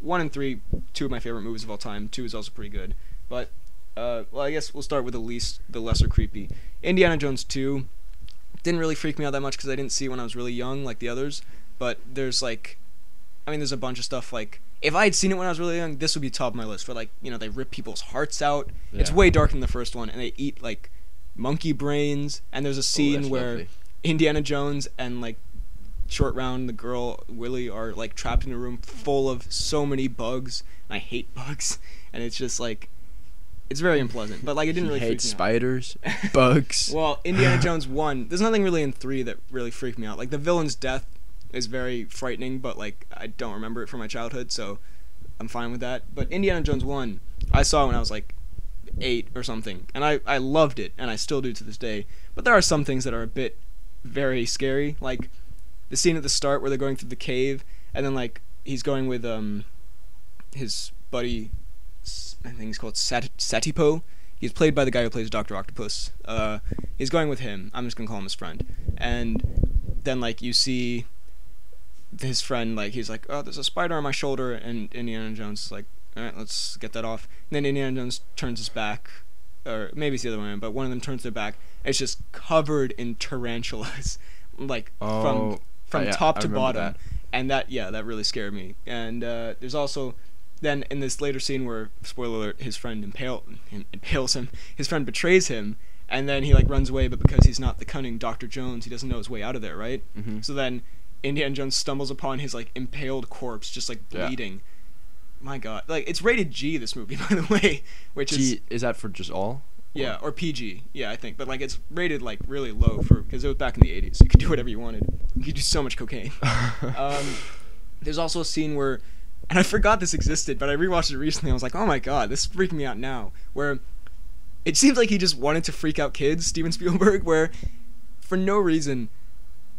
One and three, two of my favorite movies of all time. Two is also pretty good, but uh, well, I guess we'll start with the least, the lesser creepy. Indiana Jones two didn't really freak me out that much because I didn't see when I was really young like the others. But there's like, I mean, there's a bunch of stuff like if I had seen it when I was really young, this would be top of my list. For like, you know, they rip people's hearts out. It's way darker than the first one, and they eat like monkey brains. And there's a Oh, scene that's where lovely. Indiana Jones and like Short Round, the girl Willie, are like trapped in a room full of so many bugs. And I hate bugs, <laughs> and it's just like, it's very unpleasant. But like, it didn't really freak hates me out. spiders, <laughs> bugs. Well, Indiana <laughs> Jones one. There's nothing really in three that really freaked me out. Like the villain's death is very frightening, but like I don't remember it from my childhood, so I'm fine with that. But Indiana Jones one, I saw when I was like eight or something, and I I loved it, and I still do to this day. But there are some things that are a bit very scary, like the scene at the start where they're going through the cave, and then like he's going with um his buddy, I think he's called Sat- Satipo. He's played by the guy who plays Doctor Octopus. Uh, he's going with him. I'm just gonna call him his friend. And then like you see his friend like he's like, oh, there's a spider on my shoulder, and Indiana Jones is like, all right, let's get that off. And then Indiana Jones turns his back, or maybe it's the other way, around, but one of them turns their back. It's just covered in tarantulas, <laughs> like from Oh, from yeah, top to bottom. that. And that yeah, that really scared me. And uh, there's also then in this later scene where spoiler alert, his friend impale him, impales him. His friend betrays him, and then he like runs away. But because he's not the cunning Doctor Jones, he doesn't know his way out of there, right? Mhm. So then Indiana Jones stumbles upon his like impaled corpse, just like Yeah. bleeding. My God, like it's rated G this movie <laughs> by the way, which is is that for just all? yeah, or PG. Yeah, I think. But like it's rated like really low for because it was back in the 80s. You could do whatever you wanted. You could do so much cocaine. <laughs> um, there's also a scene where, and I forgot this existed, but I rewatched it recently. I was like, oh my god, this is freaking me out now. Where it seems like he just wanted to freak out kids, Steven Spielberg. Where for no reason,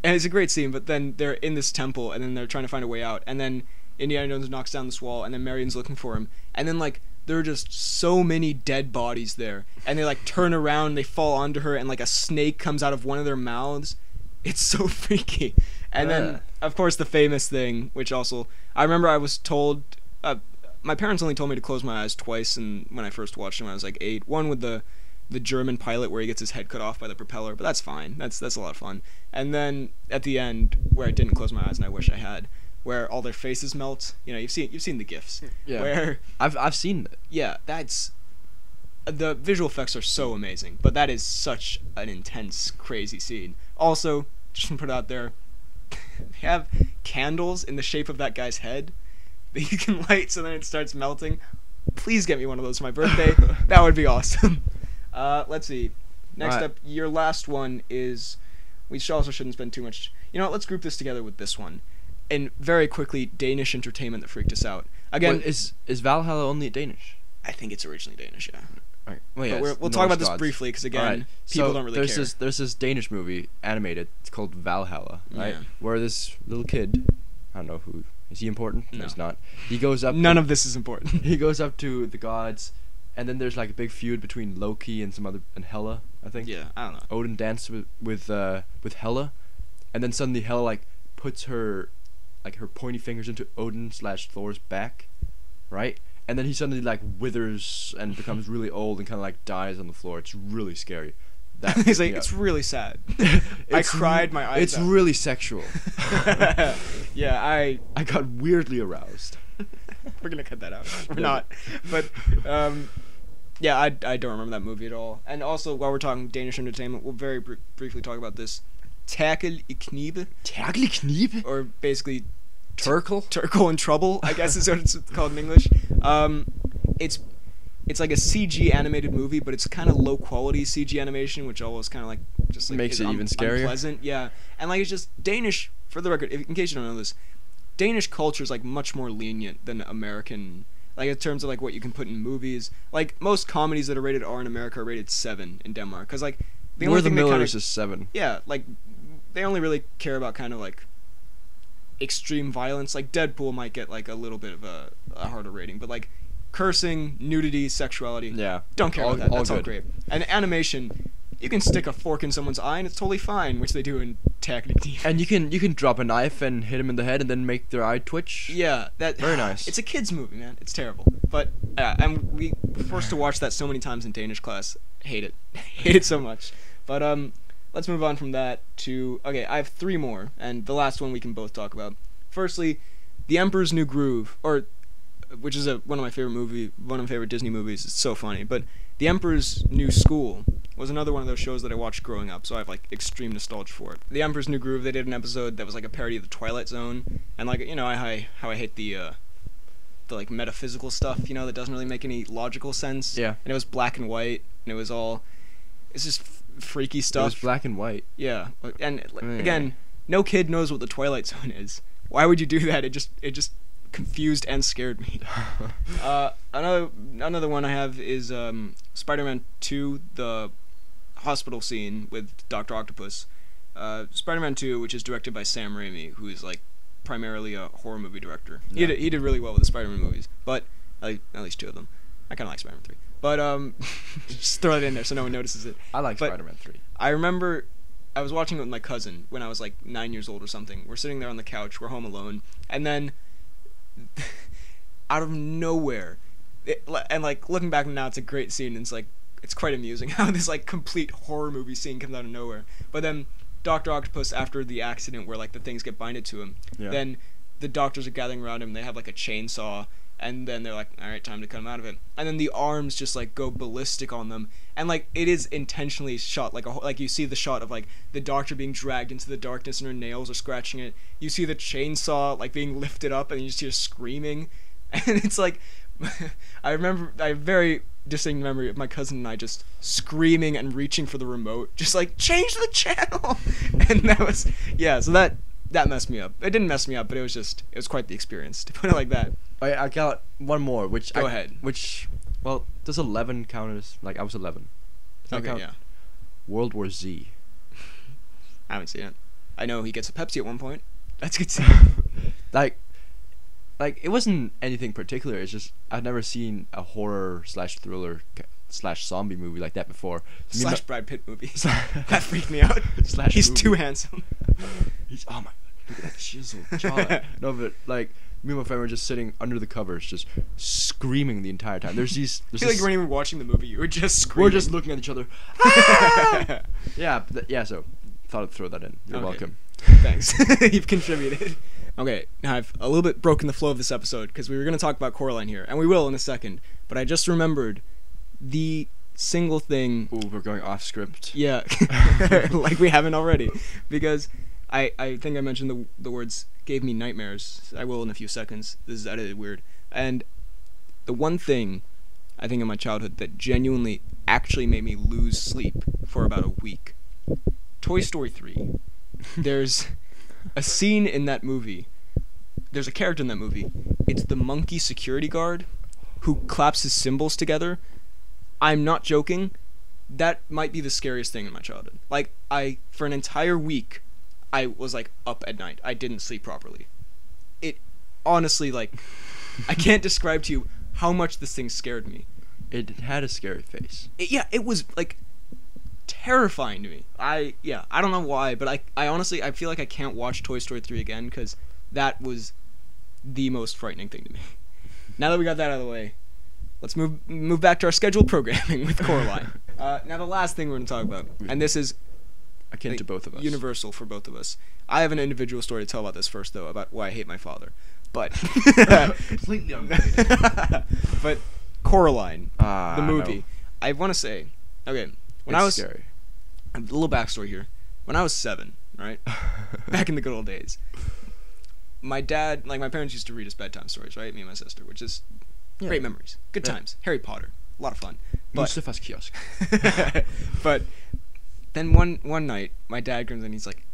and it's a great scene. But then they're in this temple, and then they're trying to find a way out, and then Indiana Jones knocks down this wall, and then Marion's looking for him, and then like there are just so many dead bodies there, and they like turn around, they fall onto her, and like a snake comes out of one of their mouths. It's so <laughs> freaky. And then, of course, the famous thing, which also I remember I was told. Uh, my parents only told me to close my eyes twice, and when I first watched them, I was like eight. One with the the German pilot where he gets his head cut off by the propeller, but that's fine. That's that's a lot of fun. And then at the end, where I didn't close my eyes, and I wish I had, where all their faces melt. You know, you've seen you've seen the gifs. Yeah. Where I've I've seen it. yeah, that's the visual effects are so amazing, but that is such an intense, crazy scene. Also, just to put it out there, <laughs> they have candles in the shape of that guy's head that you can <laughs> light, so then it starts melting. Please get me one of those for my birthday. <laughs> that would be awesome. Uh, let's see. Next Alright. up, your last one is. We also shouldn't spend too much. You know, what, let's group this together with this one. And very quickly, Danish entertainment that freaked us out. Again, Wait, is is Valhalla only Danish? I think it's originally Danish, yeah. Alright. Well, But yeah, we're, we'll talk about Norse this briefly because again, Alright, people so don't really there's care. this there's this Danish movie animated. It's called Valhalla, right? Yeah. Where this little kid, I don't know who is he important? No. he's not. He goes up. None of this is important. <laughs> he goes up to the gods, and then there's like a big feud between Loki and some other and Hela. I think. yeah, I don't know. Odin danced with with uh, with Hela, and then suddenly Hela like puts her like her pointy fingers into Odin slash Thor's back, right? And then he suddenly like withers and <laughs> becomes really old and kind of like dies on the floor. It's really scary. That <laughs> He's like, it's really sad. <laughs> I cried my eyes It's out. really sexual. yeah, I I got weirdly aroused. we're gonna cut that out. We're not. But um, yeah, I, I don't remember that movie at all. And also, while we're talking Danish entertainment, we'll very br- briefly talk about this. Terkel i Knibe, Tagli Kniebe? or basically Terkel? Terkel in Trouble, I guess is what it's <laughs> called in English. Um, it's it's like a CG animated movie, but it's kind of low quality CG animation, which always kind of like just like Makes it even scarier. Unpleasant, yeah. And like it's just Danish. For the record, if, in case you don't know this, Danish culture is like much more lenient than American. Like in terms of like what you can put in movies, like most comedies that are rated R in America are rated seven in Denmark, because like the We're only the thing they Millers kinda, is seven. yeah, like they only really care about kind of like extreme violence. Like Deadpool might get like a little bit of a, a harder rating, but like cursing, nudity, sexuality, Yeah. don't care all, about that. all That's all great. And animation, you can stick a fork in someone's eye and it's totally fine, which they do in Technic And you can you can drop a knife and hit them in the head and then make their eye twitch. Yeah, that Very <sighs> nice. It's a kids movie, man. It's terrible. But yeah, and we were forced to watch that so many times in Danish class. Hate it. <laughs> Hate it so much. But um let's move on from that to okay, I have three more and the last one we can both talk about. Firstly, The Emperor's New Groove or which is a one of my favorite movie, one of my favorite Disney movies. It's so funny. But The Emperor's New School was another one of those shows that I watched growing up, so I have like extreme nostalgia for it. The Emperor's New Groove, they did an episode that was like a parody of the Twilight Zone, and like you know how I how I hate the uh, the like metaphysical stuff, you know, that doesn't really make any logical sense. Yeah. And it was black and white, and it was all it's just f- freaky stuff. It was black and white. Yeah, and like, Mm. again, no kid knows what the Twilight Zone is. Why would you do that? It just it just confused and scared me. <laughs> Uh, another another one I have is um, Spider-Man Two, the hospital scene with Doctor Octopus. Uh, Spider-Man Two, which is directed by Sam Raimi, who is like primarily a horror movie director. He Yeah. did he did really well with the Spider-Man movies, but at least two of them. I kind of like Spider-Man Three, but um, <laughs> just throw it in there so no one notices it. I like But- Spider-Man three. I remember I was watching it with my cousin when I was like nine years old or something. We're sitting there on the couch, we're home alone, and then <laughs> out of nowhere, it, and like looking back now, it's a great scene. And it's like it's quite amusing <laughs> how this like complete horror movie scene comes out of nowhere. But then Doctor Octopus, after the accident where like the things get binded to him, Yeah. then the doctors are gathering around him. They have like a chainsaw, and then they're like, "All right, time to cut him out of it." And then the arms just like go ballistic on them, and like it is intentionally shot like a like you see the shot of like the doctor being dragged into the darkness and her nails are scratching it. You see the chainsaw like being lifted up, and you just hear screaming, <laughs> and it's like <laughs> I remember I very distinct memory of my cousin and I just screaming and reaching for the remote, just like change the channel, <laughs> and that was yeah. So that that messed me up. It didn't mess me up, but it was just it was quite the experience to put it like that. I I got one more, which Go I, ahead. Which well, does eleven count as like I was eleven? Does Okay, yeah. World War Z. <laughs> I haven't seen it. I know he gets a Pepsi at one point. <laughs> That's good. <laughs> like like it wasn't anything particular it's just i've never seen a horror slash thriller slash zombie movie like that before Slash Brad Pitt movie. That freaked me out. Slash He's movie. too handsome. He's, oh my god look at that chisel jaw. no but like me and my friend were just sitting under the covers just screaming the entire time there's these I there's feel <laughs> like this- you weren't even watching the movie. You were just screaming. we're just looking at each other <laughs> "Ah!" yeah but th- yeah so thought i'd throw that in you're Okay. welcome Thanks. <laughs> You've contributed. Okay, now I've a little bit broken the flow of this episode because we were going to talk about Coraline here, and we will in a second. But I just remembered the single thing. Ooh, we're going off script Yeah, like we haven't already, because I I think I mentioned the the words gave me nightmares. I will in a few seconds. This is edited weird. And the one thing I think in my childhood that genuinely actually made me lose sleep for about a week. Toy Story 3. <laughs> There's a scene in that movie. There's a character in that movie. It's the monkey security guard who claps his cymbals together. I'm not joking. That might be the scariest thing in my childhood. Like I for an entire week I was like up at night. I didn't sleep properly. It honestly like I can't <laughs> describe to you how much this thing scared me. it had a scary face It, yeah, it was like terrifying to me. I yeah, I don't know why, but I I honestly I feel like I can't watch Toy Story 3 again cuz that was the most frightening thing to me. <laughs> now that we got that out of the way, let's move move back to our scheduled programming with Coraline. <laughs> uh, now the last thing we're going to talk about, and this is Akin like, to both of us. universal for both of us. I have an individual story to tell about this first, though, about why I hate my father. But <laughs> <laughs> Completely <laughs> unrelated. but Coraline, Ah, the no. movie. I want to say, okay, when It's I was scary. a little backstory here. When I was seven, right, back in the good old days, my dad, like my parents, used to read us bedtime stories, right? Me and my sister, which is Yeah. great memories, good Yeah. times. Harry Potter, a lot of fun. But Mustafa's kiosk. but then one one night, my dad comes in. And he's like,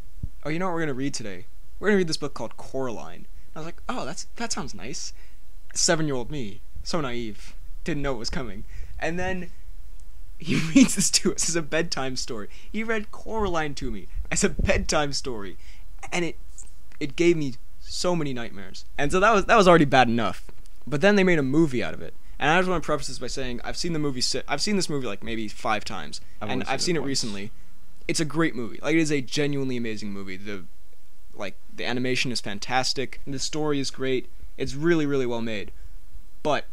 "Oh, you know what we're gonna read today? We're gonna read this book called Coraline." I was like, "Oh, that's that sounds nice." Seven year old me, so naive, didn't know it was coming. And then <laughs> he reads this to us as a bedtime story. He read Coraline to me as a bedtime story, and it it gave me so many nightmares. And so that was that was already bad enough. But then they made a movie out of it. And I just want to preface this by saying I've seen the movie. I've seen this movie like maybe five times, I've and I've seen it it recently. It's a great movie. Like it is a genuinely amazing movie. The like the animation is fantastic. The story is great. It's really really well made. But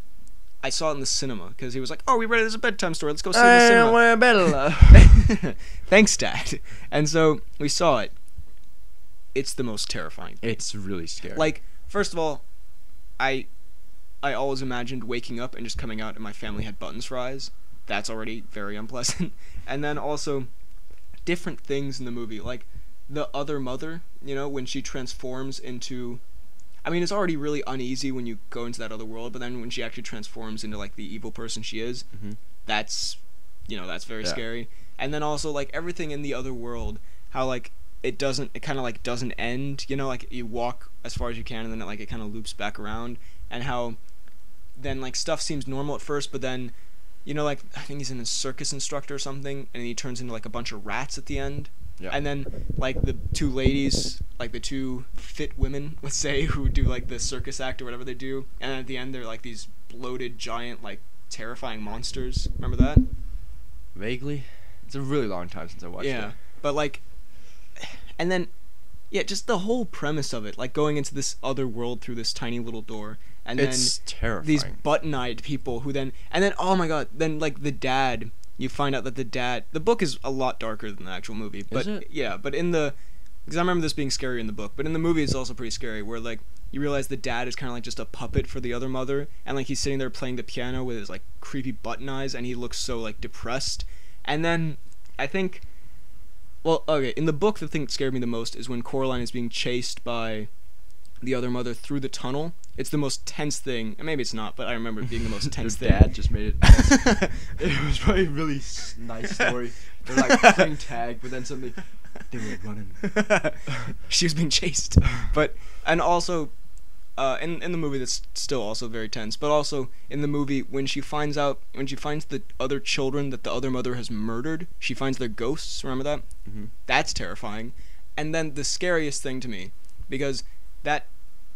I saw it in the cinema because he was like, "Oh, we read it as a bedtime story. Let's go see it in the cinema." Eh, <laughs> Thanks, Dad. And so we saw it. It's the most terrifying. it's really scary. Like, first of all, I I always imagined waking up and just coming out and my family had buttons for eyes. That's already very unpleasant. <laughs> And then also different things in the movie, like the other mother, you know, when she transforms into I mean, it's already really uneasy when you go into that other world, but then when she actually transforms into like the evil person she is, Mhm. that's you know, that's very Yeah. scary. And then also like everything in the other world, how like it doesn't it kind of like doesn't end, you know, like you walk as far as you can and then it, like it kind of loops back around and how then like stuff seems normal at first, but then you know like I think he's in a circus instructor or something and he turns into like a bunch of rats at the end. yeah. And then like the two ladies, like the two fit women, <laughs> let's say, who do like the circus act or whatever they do, and at the end they're like these bloated giant like terrifying monsters. Remember that? vaguely, it's a really long time since I watched yeah. it. But like and then yeah, just the whole premise of it, like going into this other world through this tiny little door and it's then terrifying. these button-eyed people who then and then oh my god then like the dad you find out that the dad the book is a lot darker than the actual movie but it? yeah but in the because i remember this being scary in the book but in the movie it's also pretty scary where like you realize the dad is kind of like just a puppet for the other mother and like he's sitting there playing the piano with his like creepy button eyes and he looks so like depressed and then i think well okay in the book the thing that scared me the most is when coraline is being chased by the other mother through the tunnel it's the most tense thing and maybe it's not but i remember it being the most <laughs> tense Their thing dad just made it. <laughs> it was probably a really s- nice story. They're like playing <laughs> tag, but then suddenly they were running. she was being chased. But and also, uh, in in the movie that's still also very tense. But also in the movie when she finds out when she finds the other children that the other mother has murdered, she finds their ghosts. Remember that? Mhm. That's terrifying. And then the scariest thing to me, because that,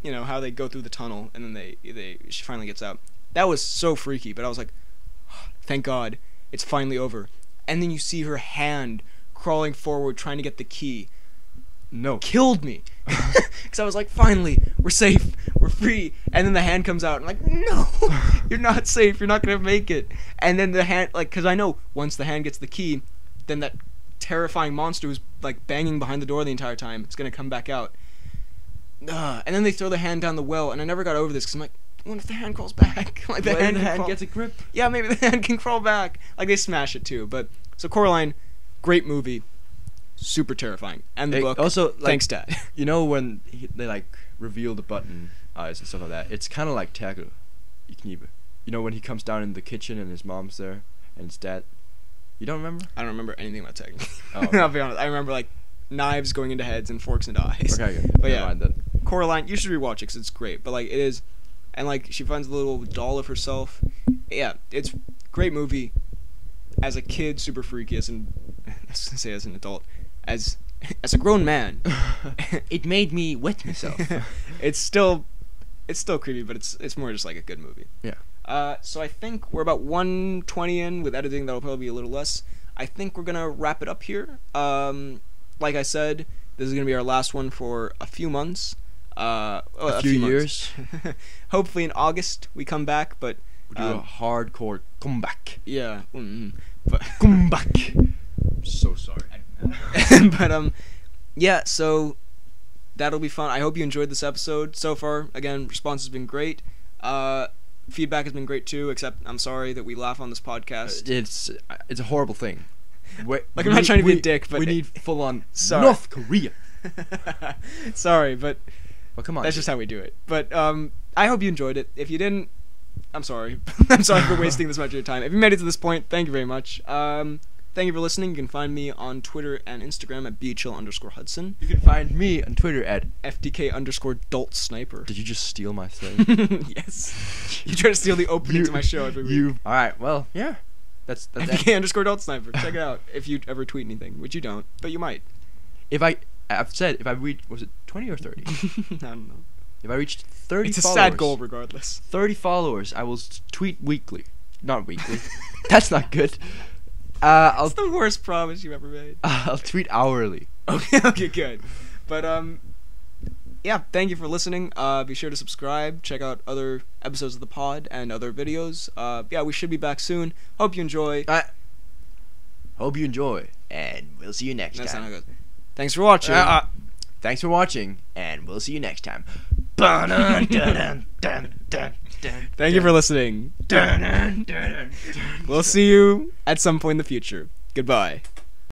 you know, how they go through the tunnel and then they they she finally gets out. That was so freaky. But I was like, thank God, it's finally over. And then you see her hand crawling forward trying to get the key No. killed me <laughs> <laughs> because I was like, finally, we're safe, we're free, and then the hand comes out, and I'm like, no, <laughs> you're not safe, you're not gonna make it, and then the hand, like, because I know once the hand gets the key, then that terrifying monster who's like banging behind the door the entire time is gonna come back out. Ugh. and then they throw the hand down the well, and I never got over this because I'm like, what if the hand crawls back? <laughs> like the When hand, the hand crawl- gets a grip. yeah, maybe the <laughs> hand can crawl back. Like they smash it too, but so Coraline, great movie, super terrifying, and the Hey, book. also, like, thanks, Dad. <laughs> You know when he, they like reveal the button eyes and stuff like that? It's kind of like Terkel. You know when he comes down in the kitchen and his mom's there and his dad. You don't remember? I don't remember anything about Tekken. Oh, okay. I'll be honest. I remember like knives going into heads and forks into eyes. Okay, good. But Never yeah. mind then. Coraline, you should rewatch it because it's great. But like it is, and like she finds the little doll of herself. Yeah, it's great movie. As a kid, super freaky. As an, <laughs> I was gonna say as an adult, as as a grown man, <laughs> It made me wet myself. <laughs> it's still, it's still creepy, but it's it's more just like a good movie. Yeah. Uh, so I think we're about 120 in with editing. That'll probably be a little less. I think we're gonna wrap it up here. Um, like I said, this is gonna be our last one for a few months. Uh, well, a few months. years. <laughs> Hopefully in August we come back, but We do Um, a hardcore comeback. yeah, mm, but <laughs> Comeback. So sorry. <laughs> But um, yeah. So that'll be fun. I hope you enjoyed this episode so far. Again, response has been great. Uh, feedback has been great too. Except I'm sorry that we laugh on this podcast. It's it's a horrible thing. We- Like, I'm not trying to be a dick, but we need full on. North Korea. sorry, but Well, come on. that's dude. just how we do it. But um, I hope you enjoyed it. If you didn't, I'm sorry. <laughs> I'm sorry for wasting this much of your time. If you made it to this point, thank you very much. Um, thank you for listening. You can find me on Twitter and Instagram at bhl underscore Hudson, You can find me on Twitter at. FDK underscore Dolt Sniper. Did you just steal my thing? <laughs> yes. You try to steal the opening to my show every week. You. All right. Well, yeah. That's that's. FDK underscore Dolt Sniper. Check it out if you ever tweet anything, which you don't, but you might. if I, I've said if I reach was it twenty or thirty? <laughs> I don't know. if I reached thirty, It's a followers, sad goal, regardless. Thirty followers, I will tweet weekly. Not weekly. <laughs> that's not good. Uh, I'll That's the worst promise you've ever made. <laughs> I'll tweet hourly. Okay, okay, good. But um, yeah, thank you for listening. Uh, be sure to subscribe. Check out other episodes of the pod and other videos. Uh, yeah, we should be back soon. Hope you enjoy. I hope you enjoy, and we'll see you next That's time. Thanks for watching. Uh, uh, thanks for watching, and we'll see you next time. Thank you for listening. We'll see you at some point in the future. Goodbye.